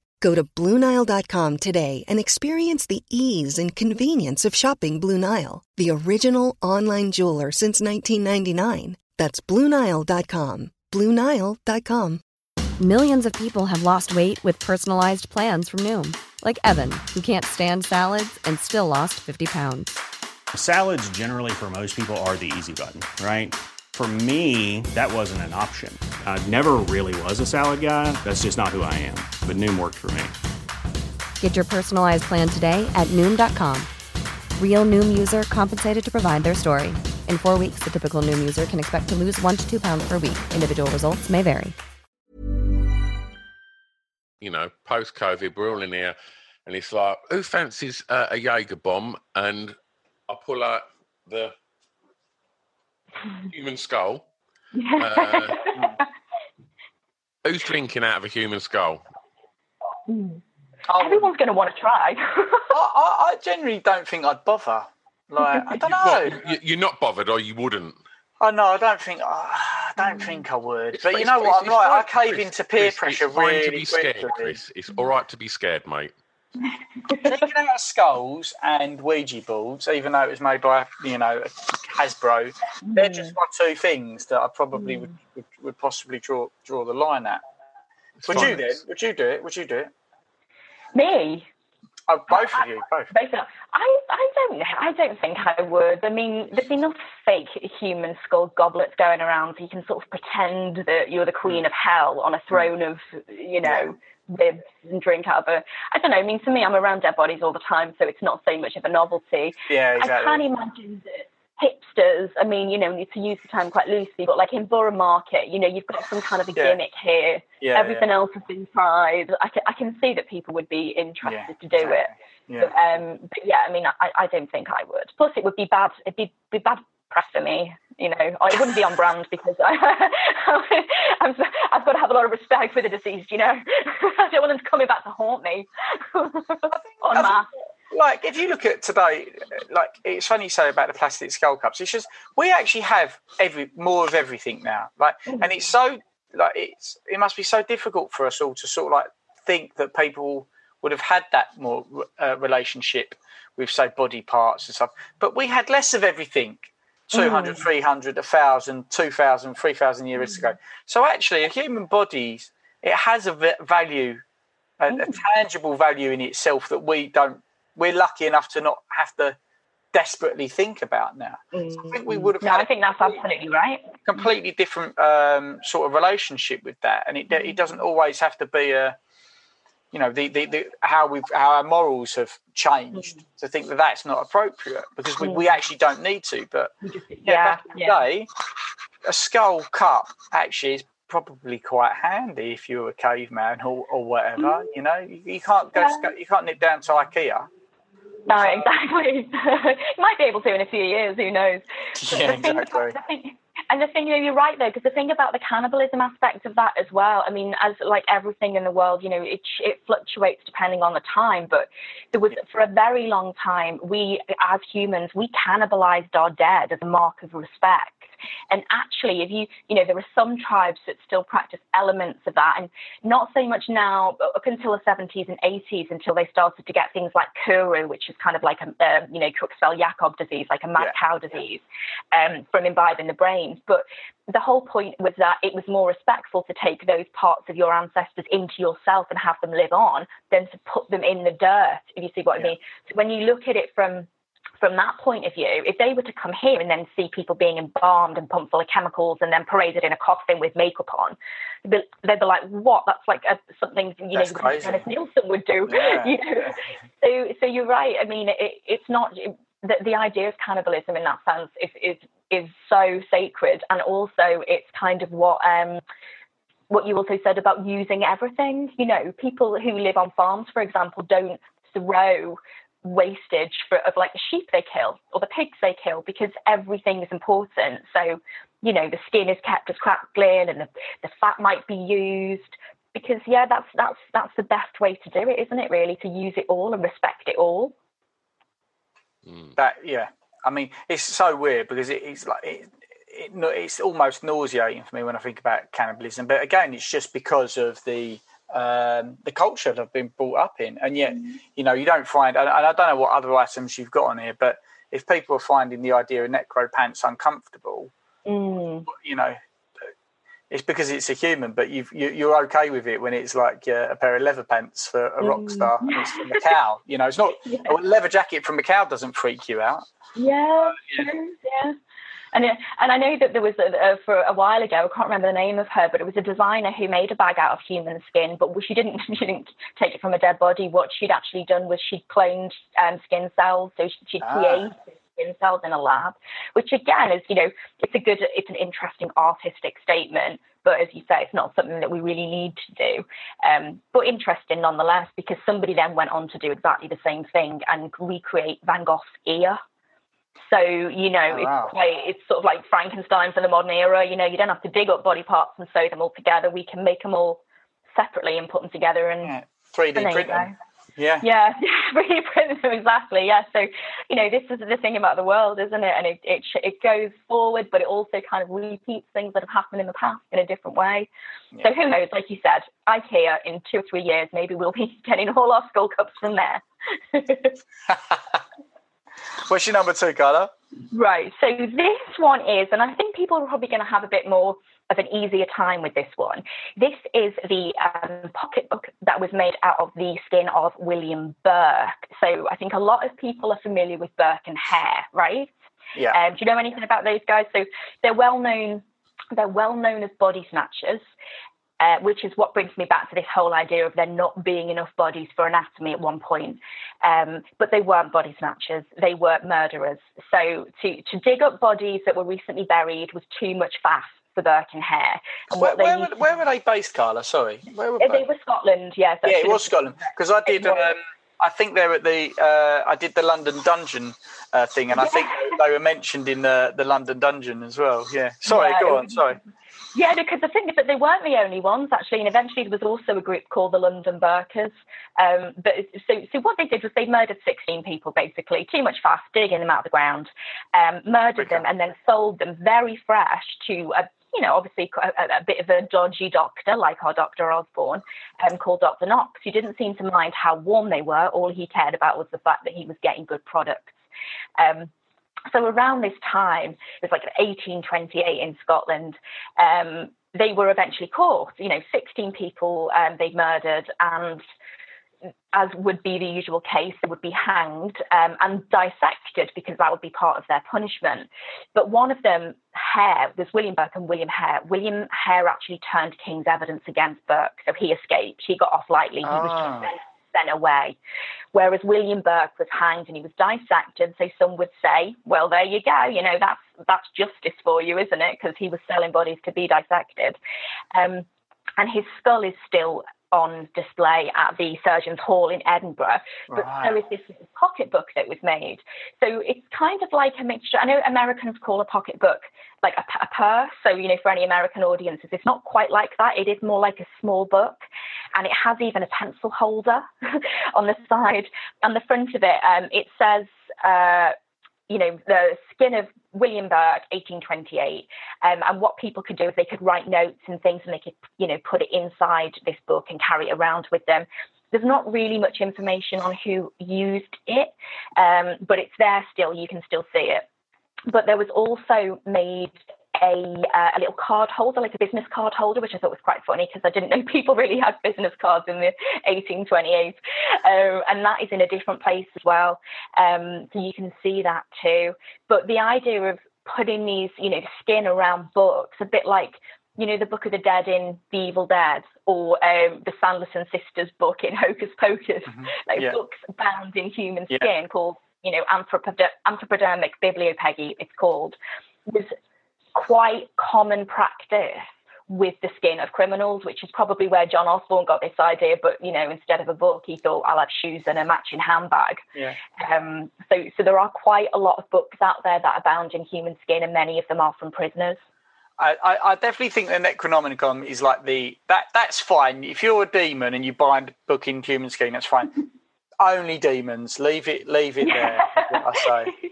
Go to BlueNile.com today and experience the ease and convenience of shopping Blue Nile, the original online jeweler since 1999. That's BlueNile.com. BlueNile.com. Millions of people have lost weight with personalized plans from Noom, like Evan, who can't stand salads and still lost 50 pounds. Salads, generally, for most people, are the easy button, right? For me, that wasn't an option. I never really was a salad guy. That's just not who I am. But Noom worked for me. Get your personalized plan today at Noom.com. Real Noom user compensated to provide their story. In four weeks, the typical Noom user can expect to lose one to two pounds per week. Individual results may vary. You know, post COVID, we're all in here, and it's like, who fancies uh, a Jaeger bomb? And I pull out the <laughs> human skull. <laughs> Uh, who's drinking out of a human skull? Hmm. Everyone's going to want to try. <laughs> I, I, I generally don't think I'd bother. Like I don't <laughs> know. What, you- you're not bothered, or you wouldn't. Oh, I know. I don't think. I don't hmm. think I would. It's- But you know it's- what? I'm like. I cave Chris, into peer Chris, pressure It's really to be scared, quickly. Chris. It's all right to be scared, mate. Taking out skulls and Ouija boards, even though it was made by you know Hasbro, they're just hmm. my two things that I probably would, would, would possibly draw draw the line at. Would fine. you then? Would you do it? Would you do it? Me? Oh, both of you, both. Basically, I, I don't I don't think I would. I mean, there's enough fake human skull goblets going around, so you can sort of pretend that you're the queen hmm. of hell on a hmm. throne of, you know, ribs and drink out of a. I don't know. I mean, for me, I'm around dead bodies all the time, so it's not so much of a novelty. Yeah, exactly. I can't imagine that hipsters, I mean, you know, to use the term quite loosely, but like in Borough Market, you know, you've got some kind of a Yeah. gimmick here. Yeah, Everything yeah. else is inside. I can, I can see that people would be interested Yeah, to do it. exactly. But, Yeah. um, but yeah, I mean, I, I don't think I would. Plus, it would be bad. It'd be, be bad press for me. You know, I wouldn't be on brand because I, <laughs> I'm, I've got to have a lot of respect for the deceased. You know, <laughs> I don't want them coming back to haunt me. on I think- <laughs> mass. Like if you look at today, like it's funny you say about the plastic skull cups. It's just we actually have every more of everything now. Like, mm. and it's so like it's it must be so difficult for us all to sort of like think that people would have had that more uh, relationship with say body parts and stuff. But we had less of everything. Mm. 200, 300, 1,000, 2,000, 3,000 years mm. ago. So actually, a human body, it has a v- value, a, a tangible value in itself that we don't we're lucky enough to not have to desperately think about now. So I mm. think we would have No, had I think that's absolutely right. completely different um, sort of relationship with that, and it mm. it doesn't always have to be a you know the, the, the how we how our morals have changed mm. to think that that's not appropriate because we, we actually don't need to. But yeah, Yeah, back in the yeah. day, a skull cup actually is probably quite handy if you're a caveman or, or whatever. You know, you, you can't go Yeah. you can't nip down to IKEA. No, exactly. <laughs> you might be able to in a few years. Who knows? Yeah, exactly. thing- and the thing, you know, you're right though, because the thing about the cannibalism aspect of that as well. I mean, as like everything in the world, you know, it it fluctuates depending on the time. But there was for a very long time, we as humans, we cannibalized our dead as a mark of respect. And actually, if you, you know, there are some tribes that still practice elements of that, and not so much now, but up until the 70s and 80s, until they started to get things like Kuru, which is kind of like a, uh, you know, Creutzfeldt-Jakob disease, like a mad Yeah. cow disease, um, from imbibing the brains. But the whole point was that it was more respectful to take those parts of your ancestors into yourself and have them live on than to put them in the dirt, if you see what I mean. So when you look at it from from that point of view, if they were to come here and then see people being embalmed and pumped full of chemicals and then paraded in a coffin with makeup on, they'd be, they'd be like, "What? That's like a, something you That's know crazy. Dennis Nilsen would do." <laughs> Yeah. You know? So, so you're right. I mean, it, it's not the, the idea of cannibalism in that sense is is is so sacred, and also it's kind of what um what you also said about using everything. You know, people who live on farms, for example, don't throw wastage for, of like the sheep they kill or the pigs they kill because everything is important. So, you know, the skin is kept as crackling and the, the fat might be used because yeah, that's that's that's the best way to do it, isn't it? Really, to use it all and respect it all. Hmm. That yeah, I mean, it's so weird because it, it's like it, it, it's almost nauseating for me when I think about cannibalism. But again, it's just because of the um, the culture that I've been brought up in, and yet you know you don't find. And I don't know what other items you've got on here, but if people are finding the idea of necro pants uncomfortable, Mm. you know. It's because it's a human, but you've, you, you're okay with it when it's like uh, a pair of leather pants for a rock star and it's from a cow. You know, it's not <laughs> a leather jacket from a cow doesn't freak you out. Yeah, true, yeah. And and I know that there was a, a, for a while ago. I can't remember the name of her, but it was a designer who made a bag out of human skin. But she didn't <laughs> she didn't take it from a dead body. What she'd actually done was she'd cloned um, skin cells, so she- she'd Ah. created skin cells in a lab. Which again is you know it's a good it's an interesting artistic statement. But as you say, it's not something that we really need to do. Um, but interesting nonetheless, because somebody then went on to do exactly the same thing and recreate Van Gogh's ear. So you know, Oh, wow. it's quite it's sort of like Frankenstein for the modern era. You know, you don't have to dig up body parts and sew them all together. We can make them all separately and put them together. And Yeah, 3D and there you printing. go. Yeah. Yeah, <laughs> really print them exactly. Yeah, so you know, this is the thing about the world, isn't it? And it it it goes forward, but it also kind of repeats things that have happened in the past in a different way. So who knows? Like you said, IKEA in two or three years, maybe we'll be <laughs> getting all our skull cups from there. <laughs> What's your number two, Carla? Right. So this one is, and I think people are probably going to have a bit more of an easier time with this one. This is the um, pocketbook that was made out of the skin of William Burke. So I think a lot of people are familiar with Burke and Hare, right? Yeah. Um, do you know anything about those guys? So they're well known. They're well known as body snatchers. Uh, which is what brings me back to this whole idea of there not being enough bodies for anatomy at one point. Um, but they weren't body snatchers; they were murderers. So to to dig up bodies that were recently buried was too much faff for Burke and Where, where, where were they based, Carla? Sorry. Where were to- they were Scotland, yes. yeah, it was Scotland because I did. Um, I think they were at the. Uh, I did the London Dungeon uh, thing, and I think they were mentioned in the the London Dungeon as well. Yeah. Sorry, Yeah, go on. Sorry. Yeah, because the thing is that they weren't the only ones actually, and eventually there was also a group called the London Burkers. Um, but so, so what they did was they murdered 16 people basically, too much fast, digging them out of the ground, um, murdered them, and then sold them very fresh to a you know, obviously a, a, bit of a dodgy doctor like our Dr. Osborne, um, called Dr. Knox, who didn't seem to mind how warm they were. All he cared about was the fact that he was getting good products. Um, so around this time, it was like 1828 in Scotland. Um, they were eventually caught. You know, 16 people um, they murdered, and as would be the usual case, they would be hanged um, and dissected because that would be part of their punishment. But one of them, Hare, was William Burke and William Hare. William Hare actually turned King's evidence against Burke, so he escaped. He got off lightly. He was Ah. just sent, sent away. Whereas William Burke was hanged and he was dissected. So some would say, well, there you go. You know, that's that's justice for you, isn't it? Because he was selling bodies to be dissected. Um, and his skull is still on display at the Surgeons Hall in Edinburgh, but so is this pocketbook that was made. So it's kind of like a mixture. I know Americans call a pocketbook like a, a purse. So, you know, for any American audiences, it's not quite like that. It is more like a small book, and it has even a pencil holder <laughs> on the side. On the front of it, um, it says, uh, you know, the skin of William Burke, 1828. Um, and what people could do is they could write notes and things and they could, you know, put it inside this book and carry it around with them. There's not really much information on who used it, um, but it's there still. You can still see it. But there was also made a, uh, a little card holder, like a business card holder, which I thought was quite funny because I didn't know <laughs> people really had business cards in the 1828s. Um, and that is in a different place as well. Um, so you can see that too. But the idea of putting these, you know, skin around books, a bit like you know, the Book of the Dead in The Evil Dead or um, the Sanderson sisters book in <laughs> Hocus Pocus, mm-hmm. <laughs> like yeah. books bound in human skin yeah. called, you know, anthropodermic bibliopegy, it's called, was quite common practice with the skin of criminals, which is probably where John Osborne got this idea. But you know, instead of a book, he thought I'll have shoes and a matching handbag. Yeah. Um, so, so there are quite a lot of books out there that are bound in human skin, and many of them are from prisoners. I, I, definitely think the Necronomicon is like the that that's fine. If you're a demon and you buy a book in human skin, that's fine. <laughs> Only demons. Leave it. Leave it there. I say.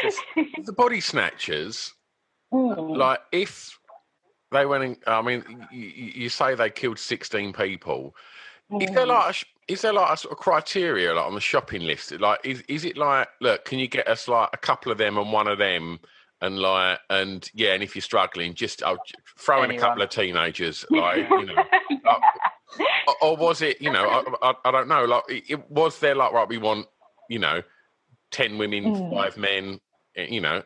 Just... <laughs> The body snatchers, mm. like if they went in, I mean, you, you say they killed sixteen people. Mm. Is there like a, is there like a sort of criteria like on the shopping list? Like, is is it like, look, can you get us like a couple of them and one of them? and like and yeah and if you're struggling just I'll throw in a couple of teenagers <laughs> like you know like, or, was it you know I, I, I, don't know like it, was there like right we want you know 10 women mm. five men eh, you know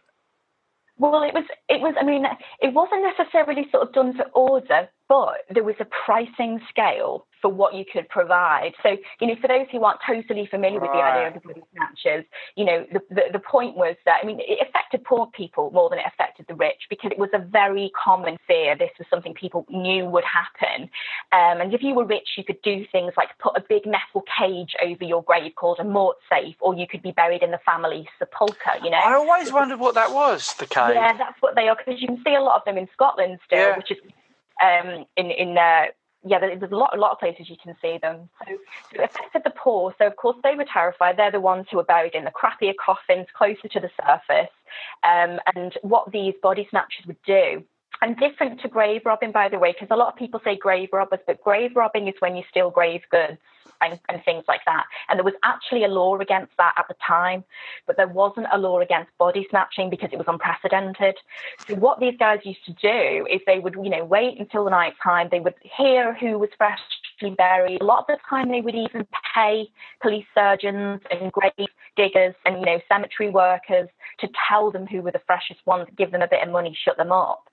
well it was it was i mean it wasn't necessarily sort of done to order but there was a pricing scale for what you could provide. So, you know, for those who aren't totally familiar with the idea of the snatchers, you know, the, the, the, point was that, I mean, it affected poor people more than it affected the rich because it was a very common fear. This was something people knew would happen. Um, and if you were rich, you could do things like put a big metal cage over your grave called a mort safe, or you could be buried in the family sepulchre, you know. I always wondered what that was, the cage. Yeah, that's what they are, because you can see a lot of them in Scotland still, yeah. which is um, in, in uh, yeah, there's a lot, a lot of places you can see them. So it affected the poor. So of course they were terrified. They're the ones who were buried in the crappier coffins, closer to the surface. Um, and what these body snatchers would do and different to grave robbing, by the way, because a lot of people say grave robbers, but grave robbing is when you steal grave goods and, and, things like that. And there was actually a law against that at the time, but there wasn't a law against body snatching because it was unprecedented. So what these guys used to do is they would, you know, wait until the night time. They would hear who was freshly buried. A lot of the time, they would even pay police surgeons and grave diggers and you know cemetery workers to tell them who were the freshest ones, give them a bit of money, shut them up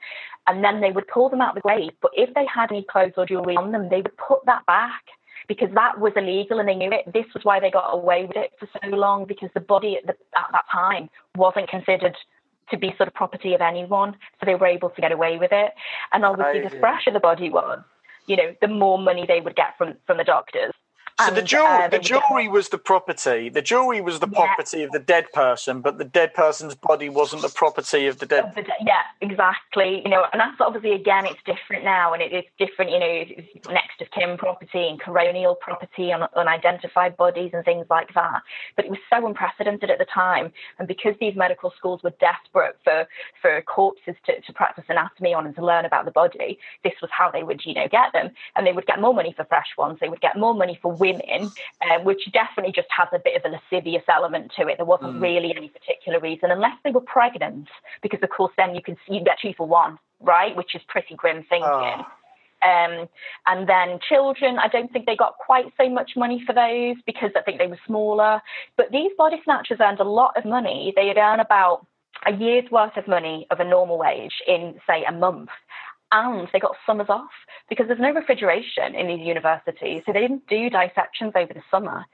and then they would pull them out of the grave. But if they had any clothes or jewelry on them, they would put that back because that was illegal and they knew it. This was why they got away with it for so long because the body at, the, at that time wasn't considered to be sort of property of anyone. So they were able to get away with it. And obviously, the fresher the body was, you know, the more money they would get from, from the doctors. So and, the jewelry, uh, the jewelry was the property. The jewelry was the yeah. property of the dead person, but the dead person's body wasn't the property of the dead. Of the de- yeah, exactly. You know, and that's obviously again, it's different now, and it is different. You know, next of kin property and coronial property on unidentified bodies and things like that. But it was so unprecedented at the time, and because these medical schools were desperate for for corpses to, to practice anatomy on and to learn about the body, this was how they would, you know, get them, and they would get more money for fresh ones. They would get more money for women, uh, which definitely just has a bit of a lascivious element to it. There wasn't mm. really any particular reason, unless they were pregnant, because of course then you can see you get two for one, right? Which is pretty grim thinking. Oh. Um, and then children, I don't think they got quite so much money for those because I think they were smaller. But these body snatchers earned a lot of money. They'd earn about a year's worth of money of a normal wage in, say, a month and they got summers off because there's no refrigeration in these universities. So they didn't do dissections over the summer.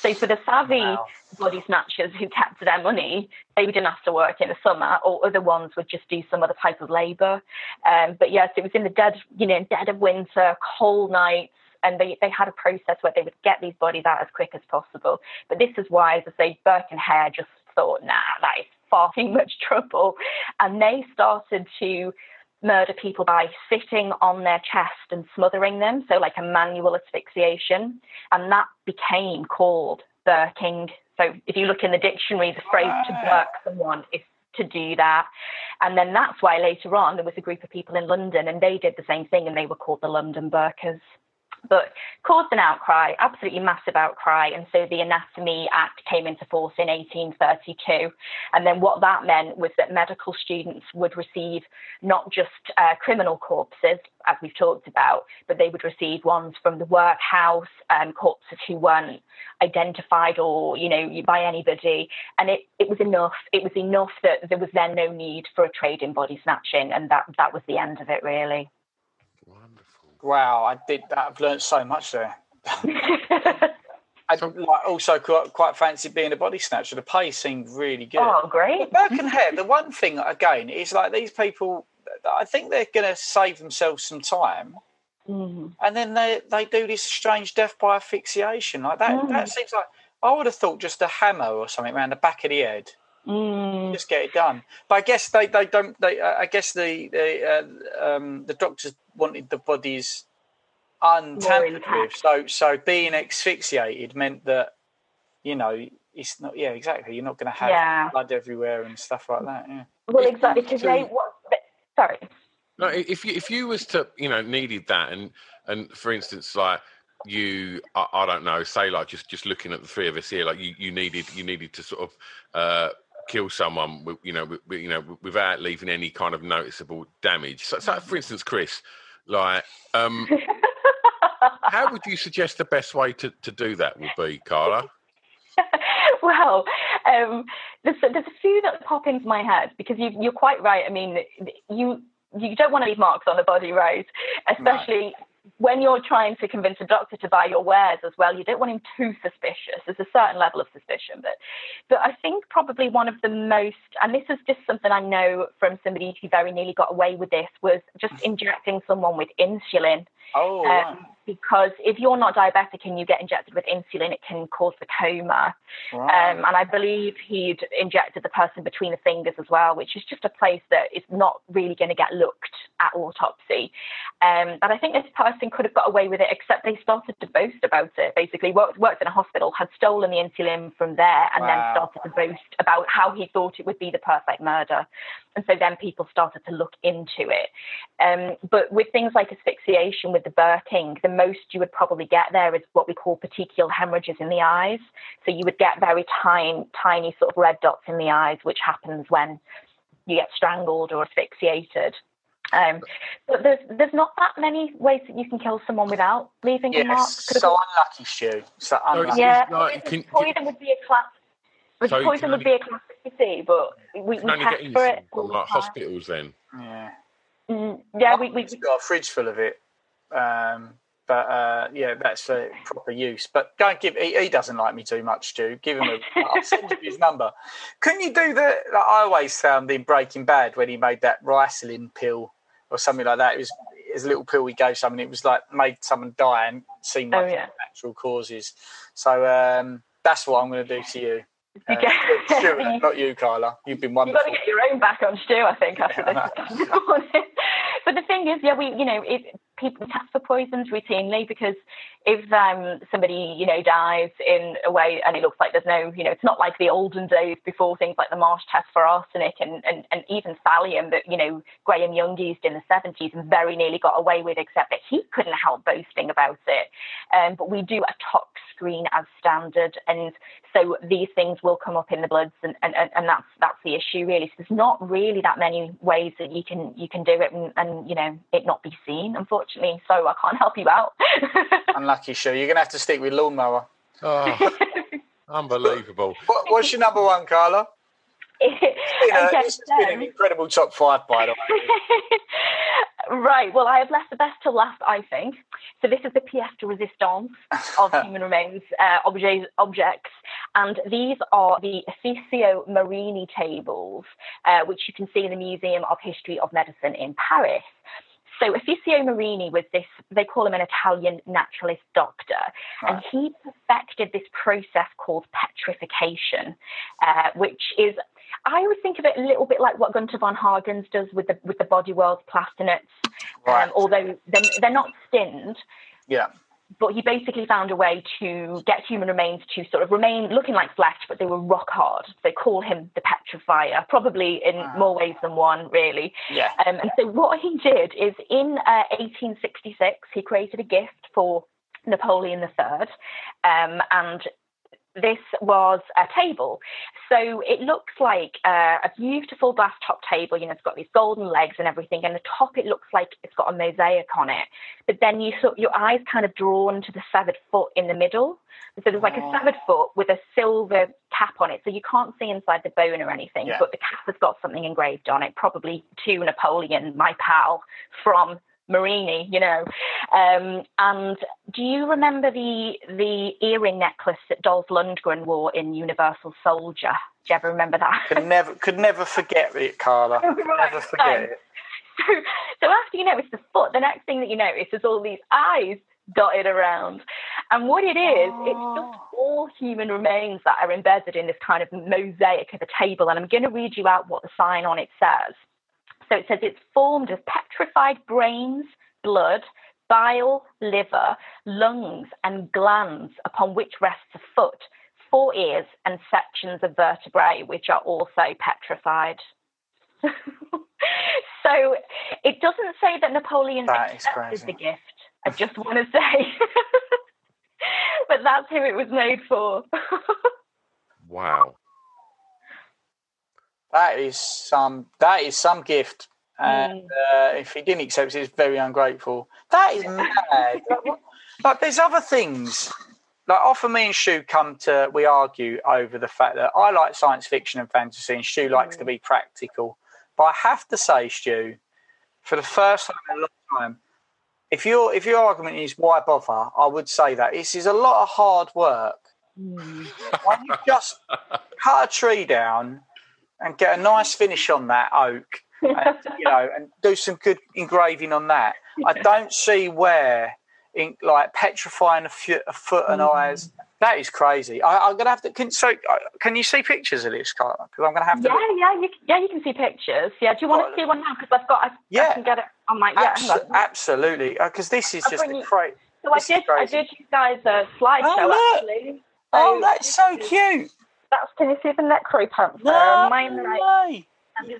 So for the savvy wow. body snatchers who kept their money, they didn't have to work in the summer, or other ones would just do some other type of labour. Um, but yes, it was in the dead, you know, dead of winter, cold nights. And they, they had a process where they would get these bodies out as quick as possible. But this is why, as I say, Burke and Hare just thought, nah, that is far <laughs> too much trouble. And they started to murder people by sitting on their chest and smothering them, so like a manual asphyxiation, and that became called burking. So if you look in the dictionary, the phrase to burk someone is to do that. And then that's why later on there was a group of people in London and they did the same thing and they were called the London Burkers. But caused an outcry, absolutely massive outcry. And so the Anatomy Act came into force in 1832. And then what that meant was that medical students would receive not just uh, criminal corpses, as we've talked about, but they would receive ones from the workhouse, um, corpses who weren't identified or, you know, by anybody. And it, it was enough. It was enough that there was then no need for a trade in body snatching. And that, that was the end of it, really. Wow, I did. That. I've learned so much there. I <laughs> like, also quite, quite fancy being a body snatcher. The pay seemed really good. Oh, great! Burke and Hare, the one thing again is like these people. I think they're going to save themselves some time, Mm. and then they they do this strange death by asphyxiation. Like that. Mm. That seems like I would have thought just a hammer or something around the back of the head. Mm. Just get it done. But I guess they, they don't. They uh, I guess the the uh, um, the doctors wanted the bodies untampered with. So so being asphyxiated meant that you know it's not. Yeah, exactly. You're not going to have Yeah. blood everywhere and stuff like that. Yeah. Well, exactly. Because they, what, sorry. No, if you if you was to you know needed that and and for instance like you I, I don't know say like just just looking at the three of us here like you, you needed you needed to sort of uh kill someone you know you know without leaving any kind of noticeable damage so, so for instance chris like um how would you suggest the best way to, to do that would be carla <laughs> well, um, there's, there's a few that pop into my head because you, you're quite right. I mean, you you don't want to leave marks on the body, right? Especially when you're trying to convince a doctor to buy your wares as well. You don't want him too suspicious. There's a certain level of suspicion, but but I think probably one of the most, and this is just something I know from somebody who very nearly got away with this, was just injecting someone with insulin. Oh, Um. Because if you're not diabetic and you get injected with insulin, it can cause the coma. Right. Um, and I believe he'd injected the person between the fingers as well, which is just a place that is not really going to get looked at autopsy. Um, and I think this person could have got away with it, except they started to boast about it. Basically, worked, worked in a hospital, had stolen the insulin from there, and then started to boast about how he thought it would be the perfect murder. And so then people started to look into it. Um, but with things like asphyxiation with the burking, the most you would probably get there is what we call petechial hemorrhages in the eyes. So you would get very tiny, tiny sort of red dots in the eyes, which happens when you get strangled or asphyxiated. Um, but there's there's not that many ways that you can kill someone without leaving a mark. yes. Could So unlucky, Stu. So unlucky. yeah, like, can- poison would be a class. So poison can would be a classic, you see, but we, we you can only test get for it. all from the like time. hospitals then Yeah. Mm, yeah, we, we, We've got a fridge full of it. Um, but uh, yeah, that's for proper use. But don't give. He, he doesn't like me too much, Stu. Give him a. I'll send you his number. Can you do the? Like I always found in Breaking Bad when he made that Ritalin pill or something like that. It was his little pill he gave someone. It was like made someone die and seemed Oh, like yeah. natural causes. So um, that's what I'm going to do to you. <laughs> You Uh, Stuart, not you, Carla. You've been wonderful. You've got to get your own back on Stu, I think, after Yeah, this <laughs> but the thing is, yeah, we, you know, it, people test for poisons routinely because if um, somebody, you know, dies in a way and it looks like there's no, you know, it's not like the olden days before things like the Marsh test for arsenic and, and, and even thallium that, you know, Graham Young used in the 70s and very nearly got away with, except that he couldn't help boasting about it. Um, but we do a tox screen as standard. And so these things will come up in the bloods and, and, and, that's that's the issue really. So there's not really that many ways that you can you can do it and, and you know it not be seen, unfortunately. So I can't <laughs> help you out. Unlucky, Stu. You're going to have to stick with lawnmower. oh unbelievable <laughs> What, what's your number one, Carla? You know, Okay, this has been an incredible top five, by the way. <laughs> right. Well, I have left the best to last, I think. So this is the pièce de résistance of <laughs> human remains uh, objects, objects, and these are the Efisio Marini tables, uh, which you can see in the Museum of History of Medicine in Paris. So Efisio Marini was this, they call him an Italian naturalist doctor, and he perfected this process called petrification, uh, which is, I always think of it a little bit like what Gunther von Hagens does with the with the body world plastinates, Right. um, although they're, they're not skinned, Yeah. But he basically found a way to get human remains to sort of remain looking like flesh, but they were rock hard. They call him the petrifier, probably in more ways than one, really. Yeah. Um, and so what he did is in uh, 1866, he created a gift for Napoleon III, um, and this was a table. So it looks like uh, a beautiful glass top table. You know, it's got these golden legs and everything, and the top it looks like it's got a mosaic on it. But then you sort your eyes kind of drawn to the severed foot in the middle. So there's like a severed foot with a silver cap on it, so you can't see inside the bone or anything. Yeah. But the cap has got something engraved on it, probably to Napoleon, my pal from Marini, you know. Um, and do you remember the the earring necklace that Dolph Lundgren wore in Universal Soldier? Do you ever remember that? Could never, could never forget it, Carla. <laughs> Right, never forget so- it. So, so after you notice the foot, the next thing that you notice is all these eyes dotted around. And what it is, it's just all human remains that are embedded in this kind of mosaic of a table. And I'm going to read you out what the sign on it says. So it says it's formed of petrified brains, blood, bile, liver, lungs, and glands upon which rests a foot, four ears, and sections of vertebrae, which are also petrified. <laughs> so it doesn't say that Napoleon That is accepted crazy. the gift. I just want to say. <laughs> but that's who it was made for. <laughs> Wow. That is some. That is some gift. And mm. uh, if he didn't accept it, it's very ungrateful. That is mad. like, like, there's other things. Like often, me and Shu come to we argue over the fact that I like science fiction and fantasy, and Stu likes to mm. be practical. But I have to say, Stu, for the first time in a long time, if your if your argument is why bother, I would say that this is a lot of hard work. Mm. Why don't you just cut a tree down and get a nice finish on that oak, and, <laughs> you know, and do some good engraving on that. I don't see where, in, like petrifying a, few, a foot and eyes. That is crazy. I, I'm gonna have to. Can, so, uh, can you see pictures of this, Carla? Because I'm gonna have to. yeah, yeah, you, yeah, you can see pictures. Yeah, do you want to see one now? Because I've got, I, I can get it on my. Yeah, hang Abso- on. absolutely, because this is I'll just a great. So I did, I did you guys a slideshow Oh, look. actually. Oh, that's so cute. That's can you see the necro pants there? No Mine right. way.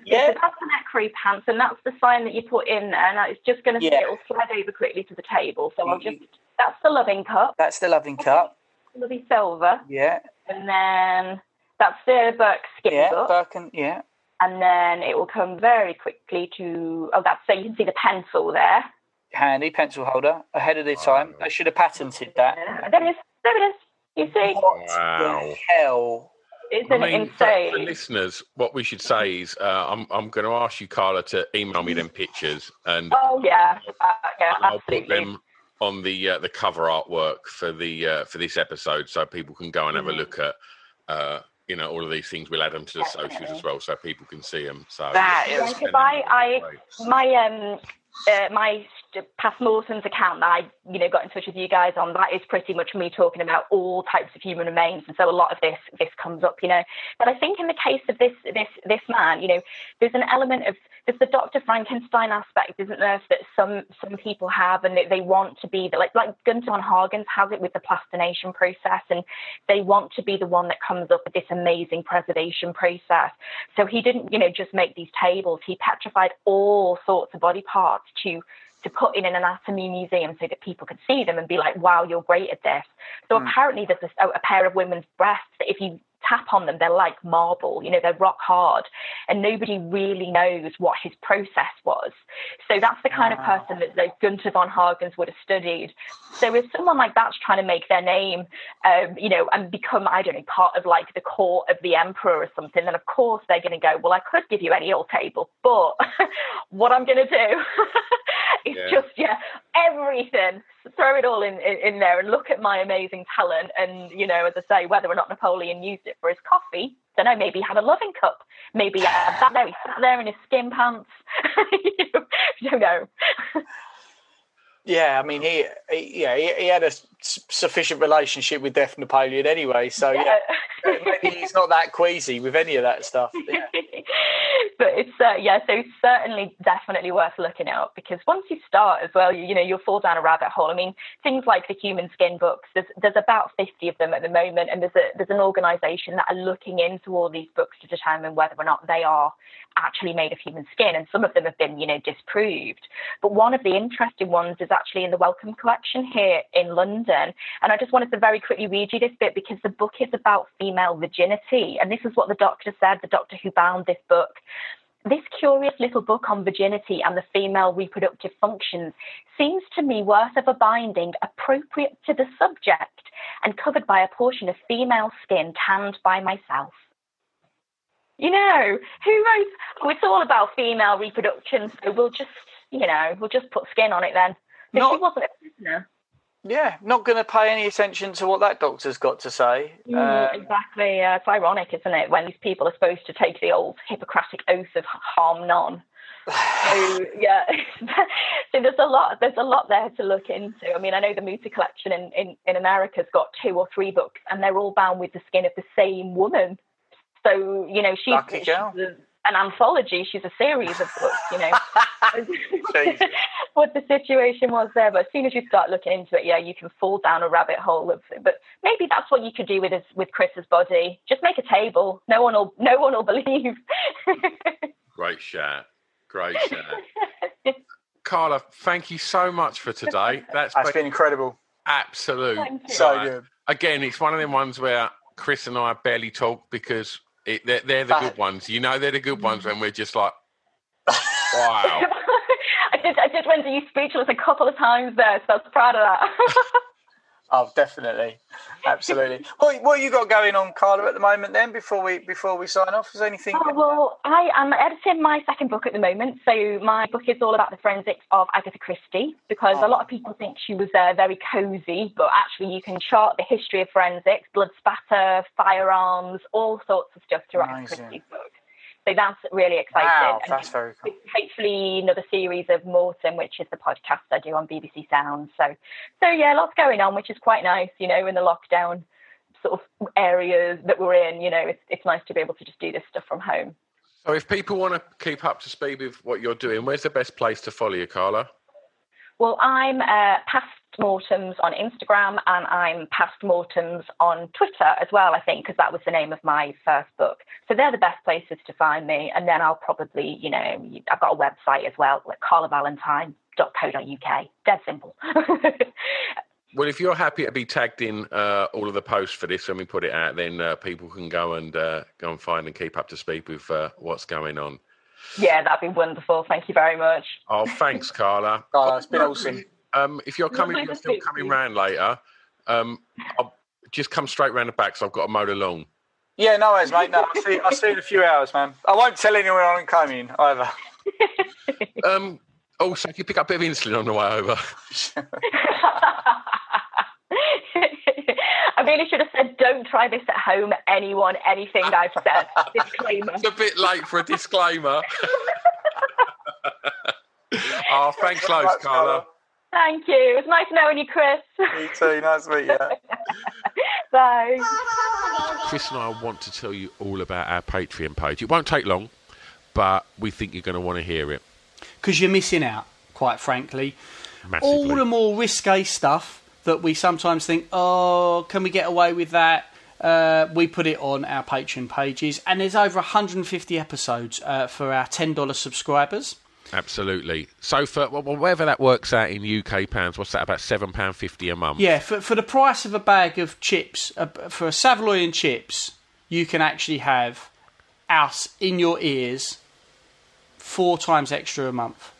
Yeah. so that's the necro pants, and that's the sign that you put in there. And it's just going to Yeah. it'll slide over quickly to the table. So I'll mm. just that's the loving cup, That's the loving cup. <laughs> lovely silver, Yeah, and then that's the Burke skin yeah, book, Birkin. Yeah, and then it will come very quickly to oh that's so you can see the pencil there. handy pencil holder ahead of the time. I should have patented that. Yeah, there it is. There it is. You see, What Wow. the hell? Isn't I mean, for, insane? for listeners, what we should say is, uh, I'm I'm going to ask you, Carla, to email me them pictures, and Oh yeah, uh, yeah, I'll put them on the uh, the cover artwork for the uh, for this episode, so people can go and have a Mm-hmm. look at, uh, you know, all of these things. We'll add them to the socials as well, so people can see them. So That yeah, is- them I- I- my um uh, my st- past mortems account that I you know got in touch with you guys on that is pretty much me talking about all types of human remains and so a lot of this this comes up you know. But I think in the case of this this this man you know there's an element of there's the Dr Frankenstein aspect isn't there that some some people have and they, they want to be the, like like Gunther von Hagens has it with the plastination process and they want to be the one that comes up with this amazing preservation process. So he didn't, you know, just make these tables. He petrified all sorts of body parts to to put in an anatomy museum so that people could see them and be like, "Wow, you're great at this." So hmm. apparently, there's a, a pair of women's breasts that if you tap on them, they're like marble. You know, they're rock hard, and nobody really knows what his process was. So that's the kind of person that, that Gunther von Hagens would have studied. So if someone like that's trying to make their name, um, you know, and become, I don't know, part of like the court of the emperor or something, then of course they're going to go, well, I could give you any old table, but <laughs> what I'm going to do <laughs> <laughs> is Yeah. just, yeah, everything, throw it all in, in, in there and look at my amazing talent. And, you know, as I say, whether or not Napoleon used it for his coffee, don't know, maybe he had a loving cup. Maybe had that there, he sat there in his skin pants. <laughs> you don't know. Yeah, I mean, he, he yeah, he, he had a sufficient relationship with Death Napoleon anyway. So yeah, Yeah. maybe he's not that queasy with any of that stuff. Yeah. <laughs> but it's uh, yeah, so certainly definitely worth looking out because once you start as well, you, you know you'll fall down a rabbit hole. I mean, things like the human skin books. There's there's about fifty of them at the moment, and there's a there's an organisation that are looking into all these books to determine whether or not they are actually made of human skin, and some of them have been you know disproved. But one of the interesting ones is actually in the Wellcome Collection here in London, and I just wanted to very quickly read you this bit because the book is about female virginity, and this is what the doctor said. The doctor who bound this book this curious little book on virginity and the female reproductive functions seems to me worth of a binding appropriate to the subject and covered by a portion of female skin tanned by myself. You know, who wrote? Oh, it's all about female reproduction, so we'll just, you know, we'll just put skin on it then. <laughs> Not- she wasn't a prisoner. Yeah, not going to pay any attention to what that doctor's got to say. Mm, Um, exactly. Uh, it's ironic, isn't it, when these people are supposed to take the old Hippocratic oath of harm none. So <sighs> yeah, <laughs> so there's a lot. There's a lot there to look into. I mean, I know the Mütter collection in, in, in America's got two or three books, and they're all bound with the skin of the same woman. So you know, she's, Lucky she's girl. A- an anthology. She's a series of books. You know, <laughs> <laughs> what the situation was there. But as soon as you start looking into it, yeah, you can fall down a rabbit hole of. But maybe that's what you could do with his, with Chris's body. Just make a table. No one will. No one will <laughs> believe. Great chat. Great chat. Carla, thank you so much for today. That's That's been been incredible. absolute. So good. Again, it's one of them ones where Chris and I barely talk because it, they're, they're the That- good ones. You know, they're the good ones mm. when we're just like, <laughs> wow. I did. I did render you speechless a couple of times there, so I was proud of that. <laughs> Oh, definitely, absolutely. what what you got going on, Carla, at the moment? Then before we before we sign off, is there anything? Oh, well, I am editing my second book at the moment. So my book is all about the forensics of Agatha Christie because a lot of people think she was uh, very cozy, but actually you can chart the history of forensics, blood spatter, firearms, all sorts of stuff throughout Amazing. Christie's book. So that's really exciting. Wow, And that's very cool. hopefully another series of Morton, which is the podcast I do on BBC Sound. So, so yeah, lots going on, which is quite nice. You know, in the lockdown sort of areas that we're in, you know, it's it's nice to be able to just do this stuff from home. So, if people want to keep up to speed with what you're doing, where's the best place to follow you, Carla? Well, I'm uh, past mortems on Instagram and I'm past mortems on Twitter as well. I think because that was the name of my first book. So they're the best places to find me. And then I'll probably, you know, I've got a website as well, like carlavalentine.co.uk. Dead simple. <laughs> Well, if you're happy to be tagged in uh, all of the posts for this when we put it out, then uh, people can go and uh, go and find and keep up to speed with uh, what's going on. Yeah, that'd be wonderful. Thank you very much. Oh, thanks, Carla. <laughs> Carla, it's been awesome. Um, if you're coming, you're still coming you. round later. Um, I'll just come straight round the back, so I've got to mow the lawn. Yeah, no worries, mate. No, I'll see, I'll see you in a few hours, man. I won't tell anyone I'm coming either. <laughs> Um, also, if you pick up a bit of insulin on the way over. <laughs> I really should have said, don't try this at home, anyone, anything I've said. Disclaimer. It's a bit late for a disclaimer. <laughs> oh, thanks loads, Thanks, Carla. Thank you. It was nice knowing you, Chris. Me too. Nice to meet you. <laughs> Bye. Chris and I want to tell you all about our Patreon page. It won't take long, but we think you're going to want to hear it because you're missing out, quite frankly. massively. All the more risque stuff that we sometimes think, oh, can we get away with that? Uh, we put it on our Patreon pages, and there's over 150 episodes uh, for our $10 subscribers. Absolutely. So for well, whatever that works out in UK pounds, what's that? About seven pound fifty a month. Yeah, for, for the price of a bag of chips, uh, for a saveloy and chips, you can actually have us in your ears four times extra a month.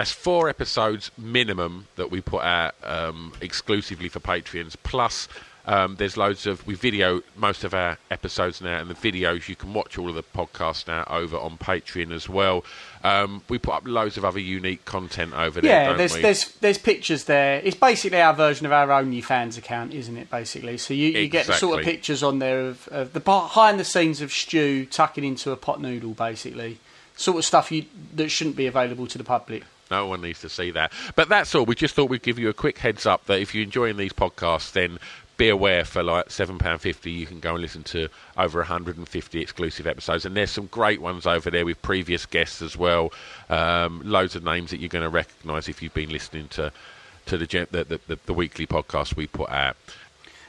That's four episodes minimum that we put out um, exclusively for Patreons. Plus, um, there's loads of we video most of our episodes now, and the videos you can watch all of the podcasts now over on Patreon as well. Um, we put up loads of other unique content over there. Yeah, there's we? there's there's pictures there. It's basically our version of our OnlyFans account, isn't it? Basically, so you, you get the sort of pictures on there of, of the behind the scenes of Stu tucking into a pot noodle, basically, sort of stuff you that shouldn't be available to the public. No one needs to see that. But that's all. We just thought we'd give you a quick heads up that if you're enjoying these podcasts, then be aware for like seven pound fifty, you can go and listen to over 150 exclusive episodes, and there's some great ones over there with previous guests as well. Um, loads of names that you're going to recognise if you've been listening to to the, the, the, the weekly podcast we put out.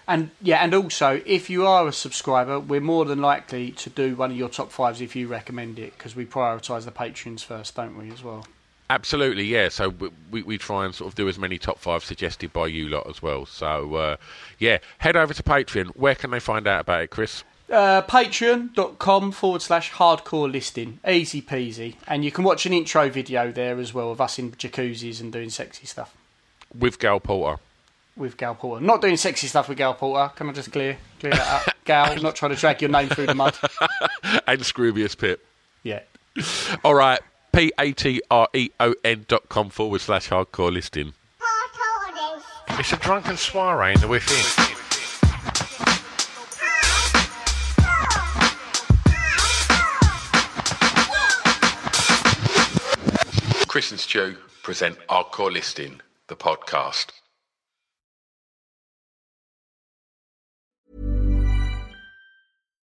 And yeah, and also if you are a subscriber, we're more than likely to do one of your top fives if you recommend it because we prioritise the patrons first, don't we? As well. Absolutely, yeah. So we, we try and sort of do as many top five suggested by you lot as well. So uh, yeah, head over to Patreon. Where can they find out about it, Chris? Uh, Patreon.com forward slash hardcore listing. Easy peasy. And you can watch an intro video there as well of us in jacuzzis and doing sexy stuff. With Gal Porter. With Gal Porter. Not doing sexy stuff with Gal Porter. Can I just clear clear that up? <laughs> Gal, not trying to drag your name through the mud. <laughs> and Scroobius Pip. Yeah. All right. P A T R E O N dot com forward slash hardcore listing. It's a drunken soiree in the within. Chris and Stu present Hardcore Listing, the podcast.